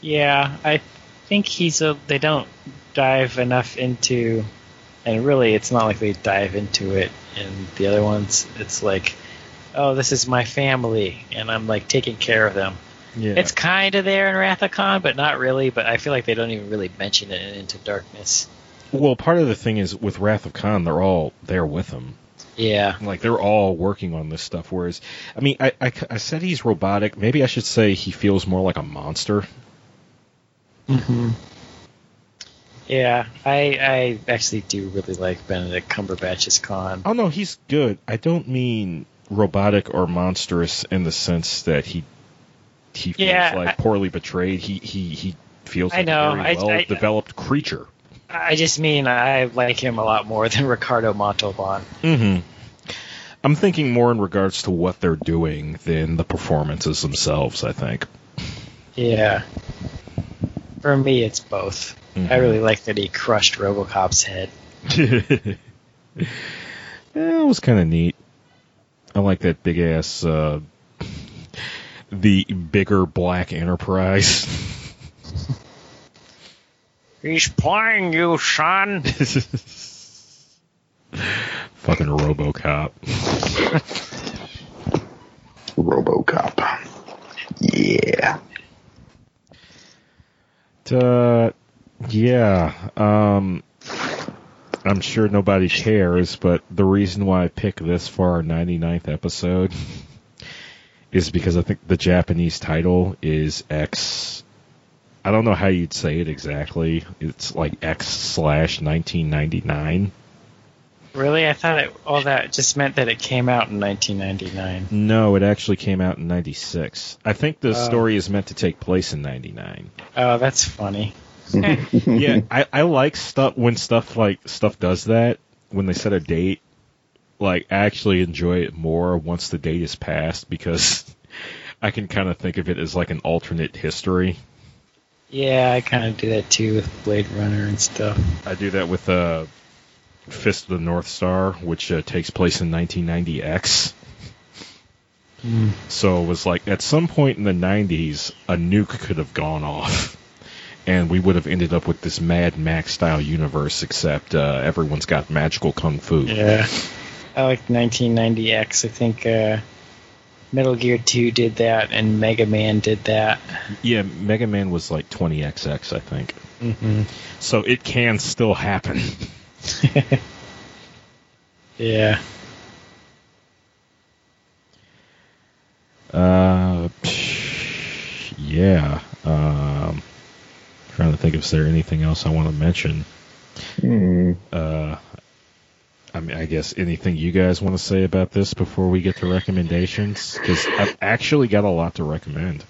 Yeah, I think he's a. They don't dive enough into, and really, it's not like they dive into it in the other ones. It's like, oh, this is my family, and I'm like taking care of them. Yeah, It's kind of there in Wrath of Khan, but not really. But I feel like they don't even really mention it in Into Darkness. Well, part of the thing is with Wrath of Khan, they're all there with him. Yeah, Like they're all working on this stuff. Whereas, I mean, I, I, I said he's robotic. Maybe I should say he feels more like a monster. Mm-hmm. Yeah, I I actually do really like Benedict Cumberbatch's Khan. Oh no, he's good. I don't mean robotic or monstrous in the sense that he he feels Yeah, like I- poorly betrayed. He he he feels I like know, a I- very I- well developed creature. I just mean I like him a lot more [laughs] than Ricardo Montalban. Mm-hmm. I'm thinking more in regards to what they're doing than the performances themselves. I think. Yeah. For me, it's both. Mhm. I really like that he crushed RoboCop's head. [laughs] yeah, it was kind of neat. I like that big ass, uh, [laughs] the bigger black Enterprise. He's playing you, son. [laughs] Fucking RoboCop. RoboCop. Yeah. Uh, yeah. Um, I'm sure nobody cares, but the reason why I picked this for our 99th episode [laughs] is because I think the Japanese title is X. I don't know how you'd say it exactly. It's like X slash 1999. Really? I thought it, all that just meant that it came out in 1999. No, it actually came out in 96. I think the Oh. story is meant to take place in 99. Oh, that's funny. [laughs] yeah, I, I like stuff when stuff like stuff does that when they set a date. Like, I actually enjoy it more once the date is passed because [laughs] I can kind of think of it as like an alternate history. Yeah, I kind of do that too with Blade Runner and stuff. I do that with uh, Fist of the North Star, which uh, takes place in 1990X. So it was like at some point in the 90s, a nuke could have gone off. And we would have ended up with this Mad Max style universe, except uh, everyone's got magical kung fu. Yeah. I like 1990X. I think uh, Metal Gear 2 did that, and Mega Man did that. Yeah, Mega Man was like 20XX, I think. Mm-hmm. So it can still happen. [laughs] Yeah. Uh, yeah. Um, trying to think if there anything else I want to mention. Hmm. Uh, I mean, I guess anything you guys want to say about this before we get to recommendations? Because I've actually got a lot to recommend.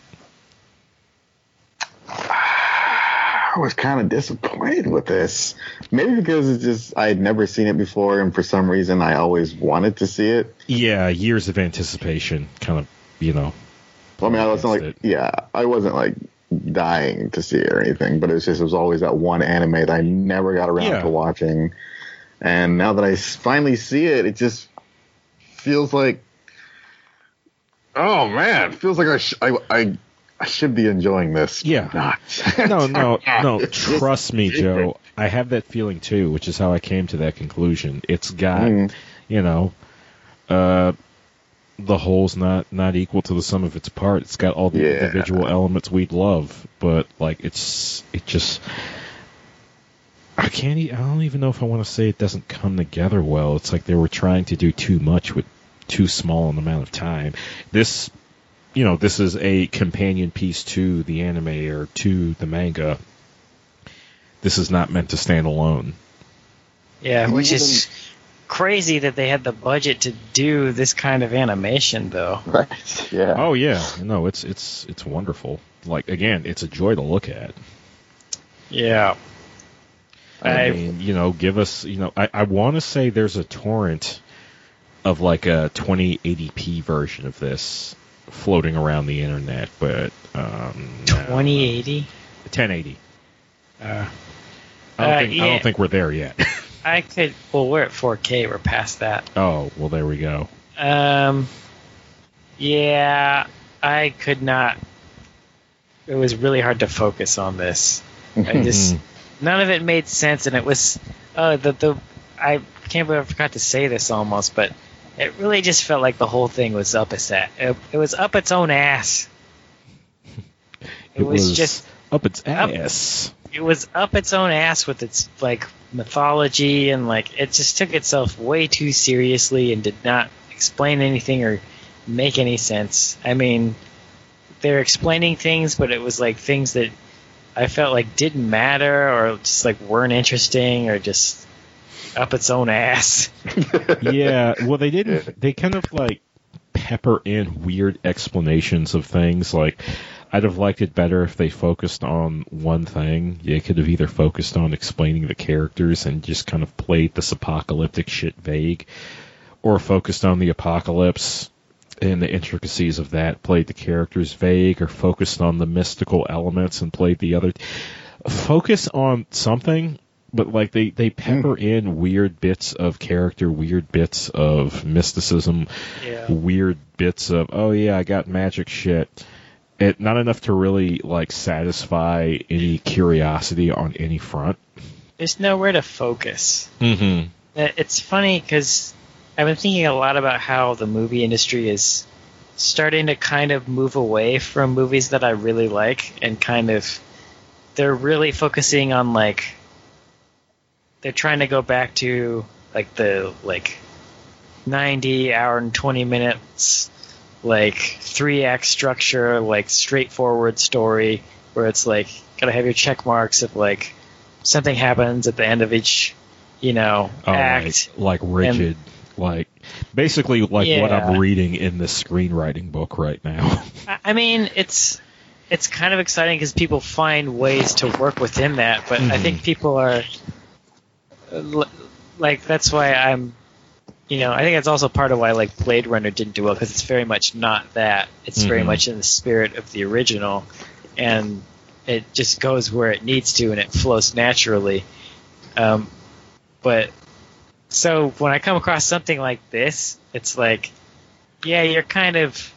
I was kind of disappointed with this. Maybe because it's just I had never seen it before, and for some reason I always wanted to see it. Yeah, years of anticipation, kind of, you know. Well, I mean, I wasn't like, That's yeah, I wasn't like dying to see it or anything, but it was just it was always that one anime that I never got around Yeah. to watching, and now that I finally see it, it just feels like, oh man, feels like I sh- I, I I should be enjoying this. Yeah. not. [laughs] No, no, no. [laughs] Trust me. Joe. I have that feeling too, which is how I came to that conclusion. It's got, Mm. you know, uh, the whole's not not equal to the sum of its part. It's got all the Yeah. individual elements we'd love, but like it's it just. I can't. e- I don't even know if I want to say it doesn't come together well. It's like they were trying to do too much with too small an amount of time. This, you know, this is a companion piece to the anime or to the manga. This is not meant to stand alone. Yeah, which Even- is crazy that they had the budget to do this kind of animation, though. [laughs] Right. Yeah. Oh yeah, no, it's it's it's wonderful. Like again, it's a joy to look at. Yeah. I, I- mean, you know, give us, you know, I, I want to say there's a torrent of like a 2080p version of this floating around the internet, but um, no. 2080? 1080. Uh, I don't, Uh, think, I don't think we're there yet. [laughs] I could. Well, we're at 4K. We're past that. oh, well, there we go. Um. Yeah, I could not. It was really hard to focus on this. I [laughs] just none of it made sense, and it was. Oh, the the I can't believe I forgot to say this almost, but it really just felt like the whole thing was up its ass. It, it was up its own ass. It, was, just up its up- ass. it was up its own ass with its like mythology and like it just took itself way too seriously and did not explain anything or make any sense. I mean, they're explaining things, but it was like things that I felt like didn't matter or just like weren't interesting or just up its own ass. [laughs] yeah, well, they didn't. They kind of like pepper in weird explanations of things. Like, I'd have liked it better if they focused on one thing. They could have either focused on explaining the characters and just kind of played this apocalyptic shit vague, or focused on the apocalypse and the intricacies of that, played the characters vague, or focused on the mystical elements and played the other. Focus on something but like they they pepper in weird bits of character, weird bits of mysticism, Yeah. weird bits of oh yeah, I got magic shit. It not enough to really like satisfy any curiosity on any front. There's nowhere to focus. Mm-hmm. Uh, It's funny because I've been thinking a lot about how the movie industry is starting to kind of move away from movies that I really like and kind of they're really focusing on like they're trying to go back to like the like 90 hour and 20 minutes like three act structure like straightforward story where it's like gotta have your check marks if like something happens at the end of each you know Oh, act. Like, like rigid, like basically like what I'm reading in this screenwriting book right now. [laughs] I- I mean, it's it's kind of exciting because people find ways to work within that, but I Mhm. think people are like that's why I'm, you know, I think that's also part of why like Blade Runner didn't do well because it's very much not that. It's very Mhm. much in the spirit of the original, and it just goes where it needs to and it flows naturally. Um, but so when I come across something like this, it's like, yeah, you're kind of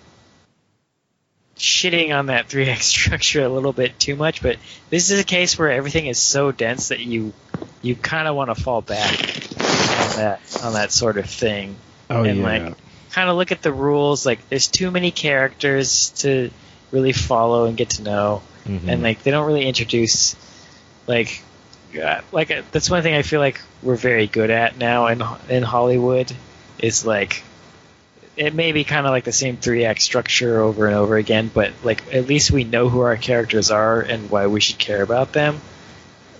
shitting on that [laughs] 3x structure a little bit too much, but this is a case where everything is so dense that you you kind of want to fall back on that on that sort of thing. Oh and like kind of look at the rules. Like there's too many characters to really follow and get to know, Mhm. and like they don't really introduce like uh, like uh, that's one thing I feel like we're very good at now in in Hollywood is like it may be kind of like the same three act structure over and over again, but like at least we know who our characters are and why we should care about them.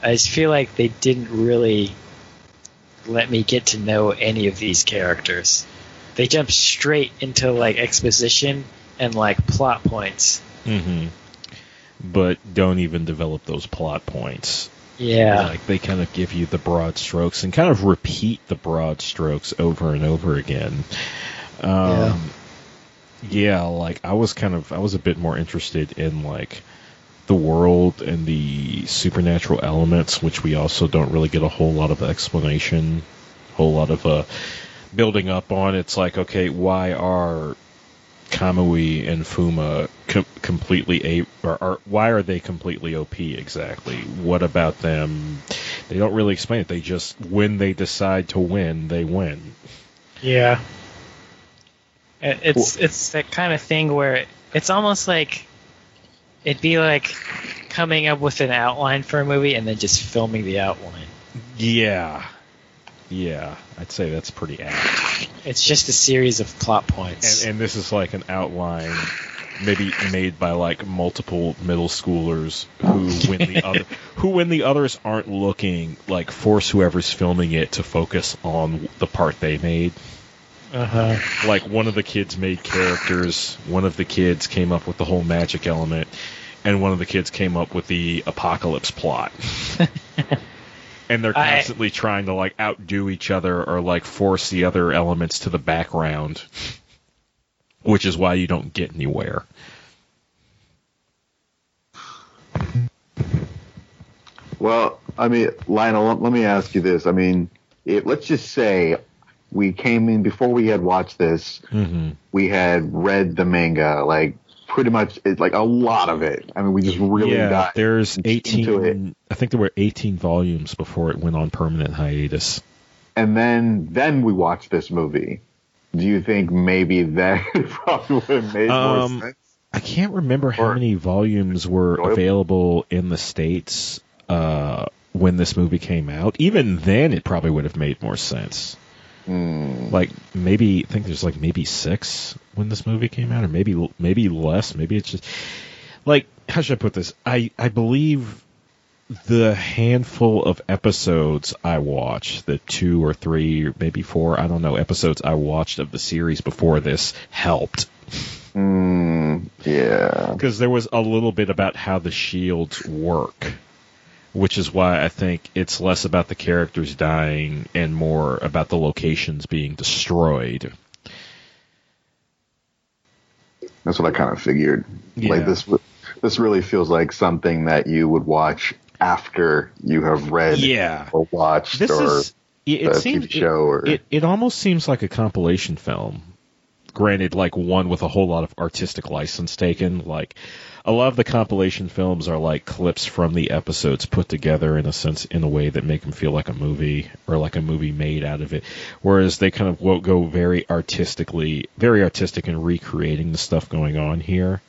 I just feel like they didn't really let me get to know any of these characters. They jump straight into like exposition and like plot points. Mm-hmm. But don't even develop those plot points. Yeah. Like they kind of give you the broad strokes and kind of repeat the broad strokes over and over again. Um, yeah. like I was kind of I was a bit more interested in like the world and the supernatural elements, which we also don't really get a whole lot of explanation, whole lot of uh, building up on. It's like okay, why are Kamui and Fuma com- completely a or, or why are they completely OP exactly? What about them? They don't really explain it. They just when they decide to win, they win. Yeah. It- It's it's that kind of thing where it's almost like it'd be like coming up with an outline for a movie and then just filming the outline. Yeah, yeah, I'd say that's pretty apt. It's just a series of plot points. And, and this is like an outline, maybe made by like multiple middle schoolers who, when the other, [laughs] who when the others aren't looking, like force whoever's filming it to focus on the part they made. uh-huh. like one of the kids made characters, one of the kids came up with the whole magic element, and one of the kids came up with the apocalypse plot. [laughs] and they're I- constantly trying to like outdo each other or like force the other elements to the background, which is why you don't get anywhere. Well, I mean, Lionel, let, let me ask you this. I mean, it, let's just say we came in before we had watched this. Mm-hmm. We had read the manga, like pretty much, it, like a lot of it. I mean, we just really yeah, got there's into 18. I think there were 18 volumes before it went on permanent hiatus. and then then we watched this movie. Do you think maybe that [laughs] probably would have made Um, more sense? I can't remember how Or- many volumes were Enjoyable. available in the states uh, when this movie came out. Even then, it probably would have made more sense. Hmm. Like maybe I think there's like maybe six when this movie came out, or maybe maybe less. Maybe it's just like how should I put this? I I believe the handful of episodes I watched, the two or three, or maybe four, I don't know, episodes I watched of the series before this helped Mm, yeah. because there was a little bit about how the shields work, which is why I think it's less about the characters dying and more about the locations being destroyed. That's what I kind of figured. Yeah. Like this, this really feels like something that you would watch after you have read Yeah. or watched This or is it, seems TV show or it, it almost seems like a compilation film. Granted, like one with a whole lot of artistic license taken. Like a lot of the compilation films are like clips from the episodes put together in a sense, in a way that make them feel like a movie or like a movie made out of it. Whereas they kind of go very artistically, very artistic in recreating the stuff going on here.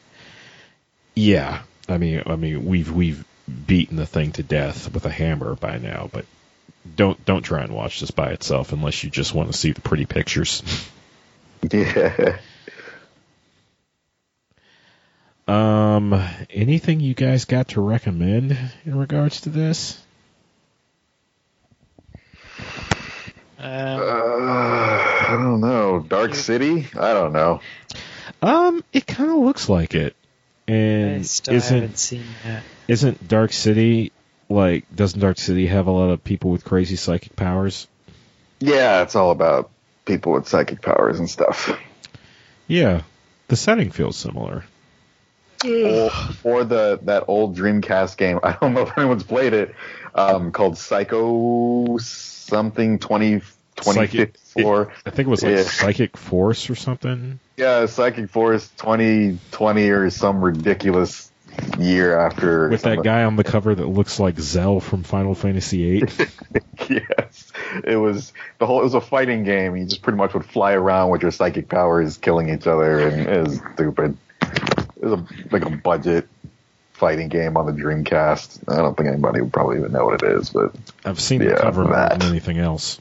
Yeah, I mean, I mean, we've we've beaten the thing to death with a hammer by now, but don't don't try and watch this by itself unless you just want to see the pretty pictures. [laughs] yeah. Um, anything you guys got to recommend in regards to this? Uh, Um, I don't know. Dark City? I don't know. Um, it kind of looks like it, I and still isn't haven't seen that. isn't Dark City like doesn't Dark City have a lot of people with crazy psychic powers? Yeah, it's all about people with psychic powers and stuff. Yeah, the setting feels similar. Or, or the that old Dreamcast game. [laughs] I don't know if anyone's played it. Um, called Psycho something 20, Psychic- 2054. I think it was like Yeah. Psychic Force or something. Yeah, Psychic Force 2020 or some ridiculous year after. With that guy on the cover that looks like Zell from Final Fantasy VIII. [laughs] yes, it was the whole. It was a fighting game. You just pretty much would fly around with your psychic powers, killing each other, and it was stupid. It was a, like a budget fighting game on the Dreamcast. I don't think anybody would probably even know what it is, but I've seen the cover more that. than anything else.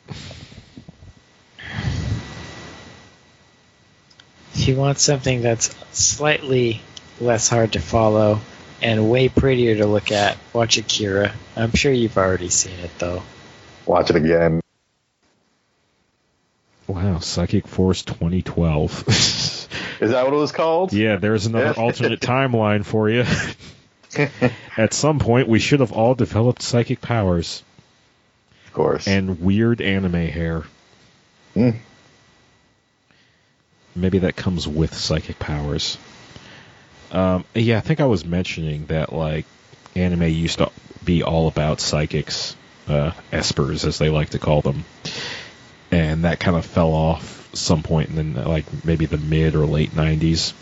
If you want something that's slightly less hard to follow and way prettier to look at, watch Akira. I'm sure you've already seen it though. watch it again. Wow, Psychic Force 2012. [laughs] Is that what it was called? yeah, there's another alternate [laughs] timeline for you. [laughs] At some point, we should have all developed psychic powers Of course. and weird anime hair. Hmm. Maybe that comes with psychic powers. Um, yeah, I think I was mentioning that like anime used to be all about psychics, uh, espers as they like to call them, and that kind of fell off some point in the, like maybe the mid or late '90s.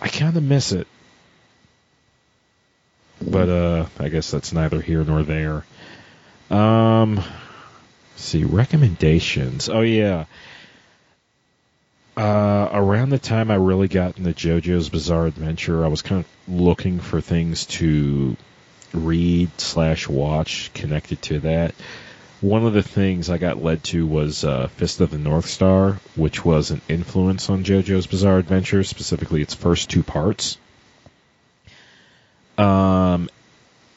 I kind of miss it, but uh, I guess that's neither here nor there. Um, see recommendations. Oh yeah. Uh, around the time I really got into JoJo's Bizarre Adventure, I was kind of looking for things to read slash watch connected to that. One of the things I got led to was uh, Fist of the North Star, which was an influence on JoJo's Bizarre Adventure, specifically its first two parts. Um,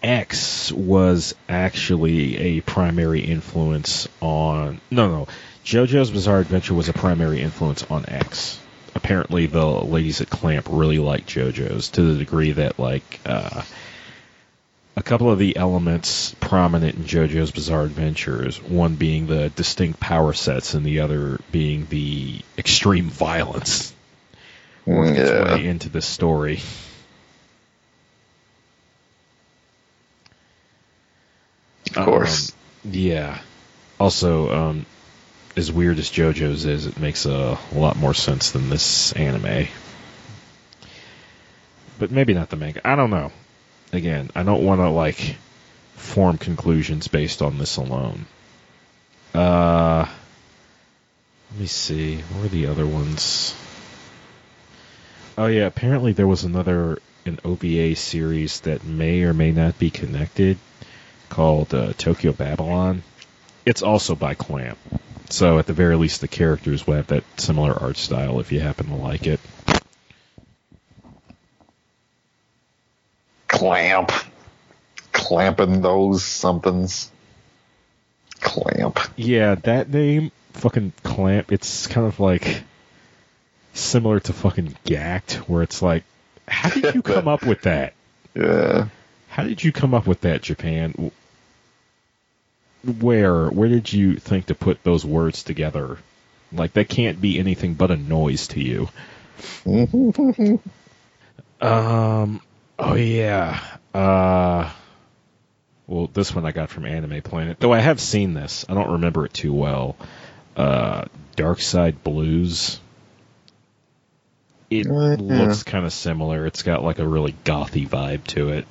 X was actually a primary influence on. No, no. JoJo's Bizarre Adventure was a primary influence on X. Apparently, the ladies at Clamp really like JoJo's to the degree that, like, uh, a couple of the elements prominent in JoJo's Bizarre Adventures, one being the distinct power sets and the other being the extreme violence, worked its yeah. way into the story. Of course. Um, yeah. Also, um, as weird as JoJo's is, it makes a lot more sense than this anime. But maybe not the manga. I don't know. Again, I don't want to like form conclusions based on this alone. Uh, let me see. What were the other ones? Oh yeah, apparently there was another an OVA series that may or may not be connected called uh, Tokyo Babylon. It's also by Clamp. So at the very least, the characters will have that similar art style if you happen to like it. Clamp. Clamping those somethings. Clamp. Yeah, that name, fucking Clamp, it's kind of like similar to fucking Gackt, where it's like, how did you come up with that? [laughs] Yeah. How did you come up with that, Japan? Where, where did you think to put those words together? Like that can't be anything but a noise to you. [laughs] Um. Oh yeah. Uh. Well, this one I got from Anime Planet. Though I have seen this, I don't remember it too well. Uh, Dark Side Blues. It Uh, looks kind of similar. It's got like a really gothy vibe to it.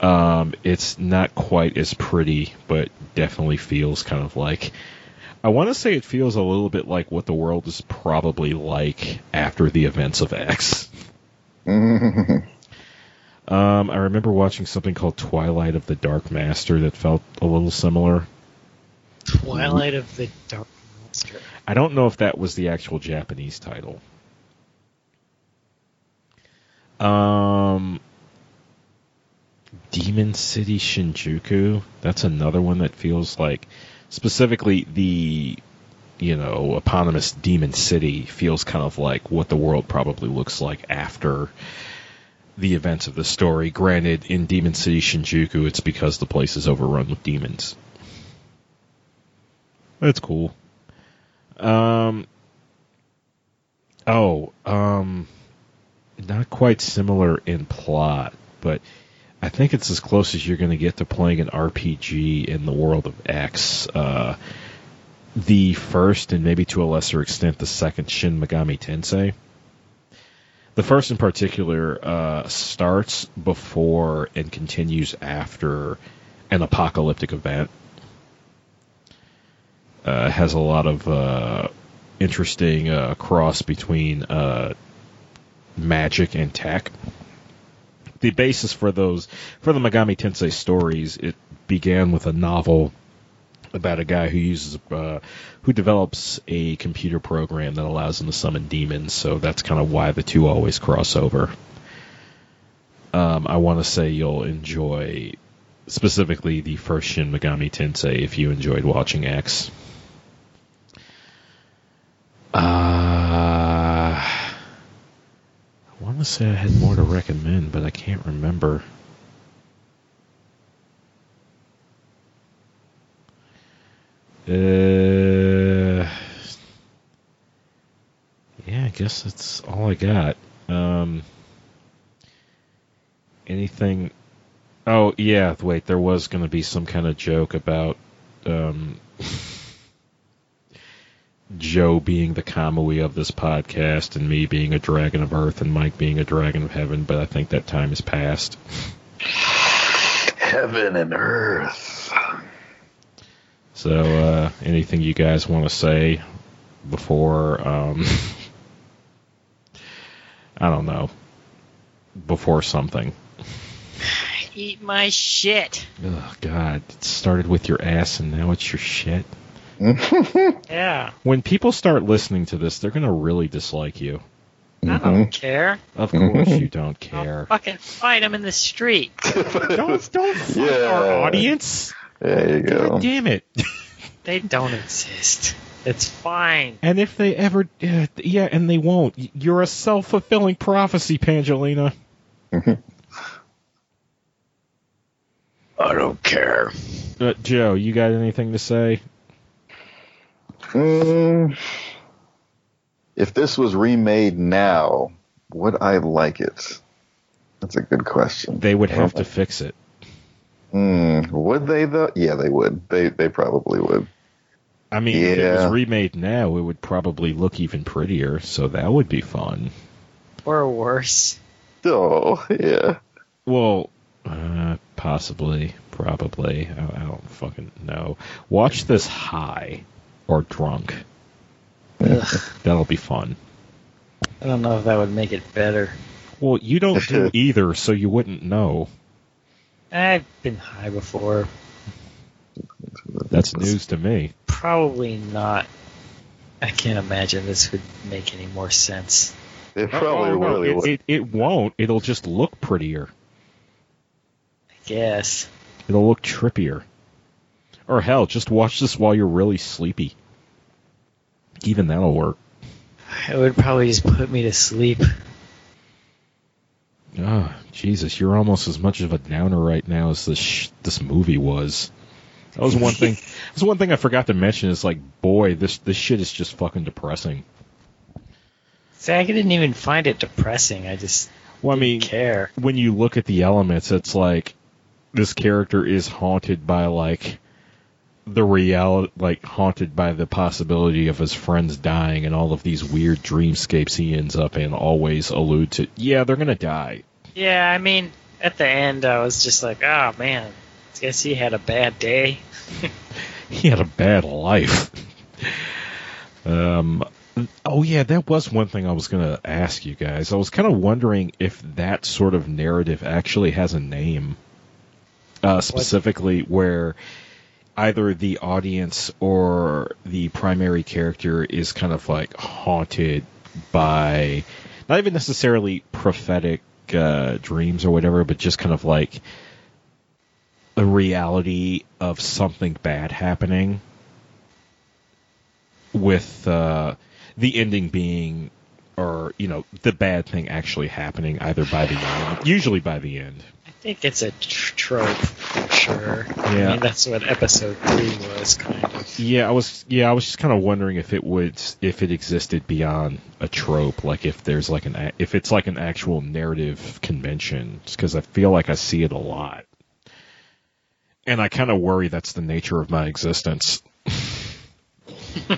Um, it's not quite as pretty, but definitely feels kind of like. I want to say it feels a little bit like what the world is probably like after the events of X. [laughs] Um, I remember watching something called Twilight of the Dark Master that felt a little similar. Twilight of the Dark Master. I don't know if that was the actual Japanese title. Um, Demon City Shinjuku. That's another one that feels like, specifically the, you know, eponymous Demon City feels kind of like what the world probably looks like after the events of the story. Granted, in Demon City Shinjuku, it's because the place is overrun with demons. That's cool. Um. Oh, um, not quite similar in plot, but I think it's as close as you're going to get to playing an RPG in the world of X. Uh, the first, and maybe to a lesser extent, the second Shin Megami Tensei. The first, in particular, uh, starts before and continues after an apocalyptic event. Uh, has a lot of uh, interesting uh, cross between uh, magic and tech. The basis for those for the Megami Tensei stories it began with a novel about a guy who uses uh, who develops a computer program that allows him to summon demons. So that's kind of why the two always cross over. Um, I want to say you'll enjoy specifically the first Shin Megami Tensei if you enjoyed watching X. Uh, I want to say I had more to recommend, but I can't remember. Uh, yeah, I guess that's all I got. Um, anything? Oh yeah, wait. There was going to be some kind of joke about um, [laughs] Joe being the Kamui of this podcast, and me being a dragon of Earth, and Mike being a dragon of Heaven. But I think that time has passed. Heaven and earth. So, uh, anything you guys want to say before? Um, [laughs] I don't know. Before something. [sighs] Eat my shit. Oh God! It started with your ass, and now it's your shit. [laughs] Yeah. When people start listening to this, they're gonna really dislike you. I don't care. Of course, you don't I'll care. fucking fight them in the street. Don't don't fuck [laughs] Yeah. our audience. There you go. God damn it! [laughs] They don't exist. It's fine. And if they ever, uh, yeah, and they won't. You're a self fulfilling prophecy, Pangelina. I don't care. Uh, Joe, you got anything to say? Mm, if this was remade now, would I like it? That's a good question. They would have to fix it. Mm, would they though? Yeah, they would. They they probably would. I mean, if it was remade now, it would probably look even prettier, so that would be fun. Or worse. Oh yeah. Well, uh, possibly, probably. I, I don't fucking know. Watch this high or drunk. Ugh, That'll be fun. I don't know if that would make it better. Well, you don't do [laughs] either, so you wouldn't know. I've been high before. That's news to me. Probably not. I can't imagine this would make any more sense. It probably Oh, no, really it, would. it, it won't. It'll just look prettier. I guess. It'll look trippier. Or hell, just watch this while you're really sleepy. Even that'll work. It would probably just put me to sleep. Oh, Jesus, you're almost as much of a downer right now as this sh- this movie was. That was one thing. [laughs] That's one thing I forgot to mention. Is like, boy, this this shit is just fucking depressing. See, I didn't even find it depressing. I just Well, I didn't mean, care. when you look at the elements, it's like this character is haunted by like the reality, like haunted by the possibility of his friends dying, and all of these weird dreamscapes he ends up in always allude to. Yeah, they're gonna die. Yeah, I mean, at the end, I was just like, oh man, guess he had a bad day. [laughs] he had a bad life. um, oh yeah, that was one thing I was going to ask you guys. I was kind of wondering if that sort of narrative actually has a name, uh, specifically where either the audience or the primary character is kind of like haunted by not even necessarily prophetic uh, dreams or whatever, but just kind of like the reality of something bad happening with uh, the ending being or you know the bad thing actually happening either by the end usually by the end think it's a tr- trope for sure. I Yeah. mean, that's what episode three was, kind of. yeah i was yeah i was just kind of wondering if it would if it existed beyond a trope like if there's like an if it's like an actual narrative convention because i feel like i see it a lot and i kind of worry that's the nature of my existence [laughs]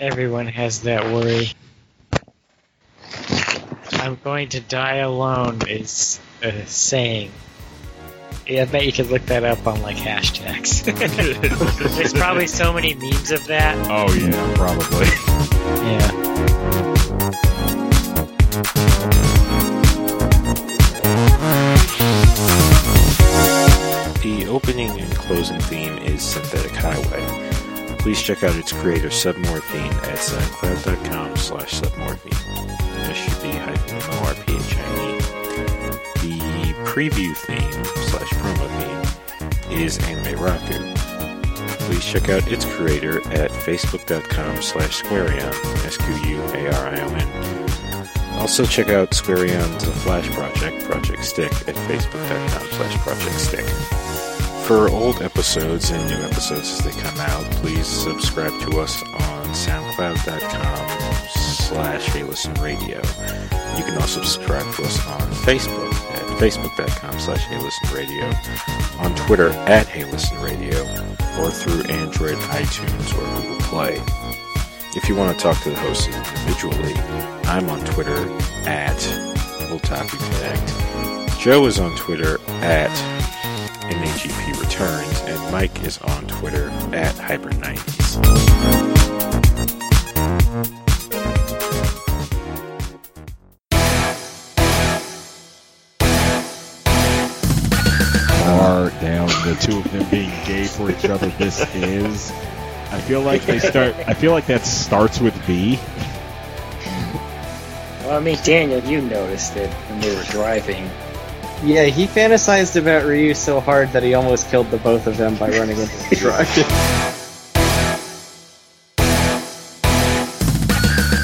Everyone has that worry. I'm going to die alone is a saying. Yeah, I bet you could look that up on like hashtags. [laughs] There's probably so many memes of that. oh yeah probably Yeah. The opening and closing theme is Synthetic Highway. Please check out its creator Submorphine at soundcloud.com slash submorphine. Preview theme slash promo theme is Anime Raku. please check out its creator at facebook.com slash Squarion, S-Q-U-A-R-I-O-N. Also check out Squarion's Flash project, Project Stick, at facebook.com slash Project Stick. For old episodes and new episodes as they come out, please subscribe to us on soundcloud.com slash Listen Radio. You can also subscribe to us on Facebook facebook.com slash Hey Radio, on Twitter at Hey Radio, or through Android, iTunes, or Google Play. If you want to talk to the hosts individually, I'm on Twitter at Otaku. Joe is on Twitter at NAGP Returns, and Mike is on Twitter at Hyper90s. Far down the two of them being gay for each other this is. I feel like they start. I feel like that starts with B. Well, I mean, Daniel, you noticed it when they were driving. Yeah, he fantasized about Ryu so hard that he almost killed the both of them by running into the [laughs] truck.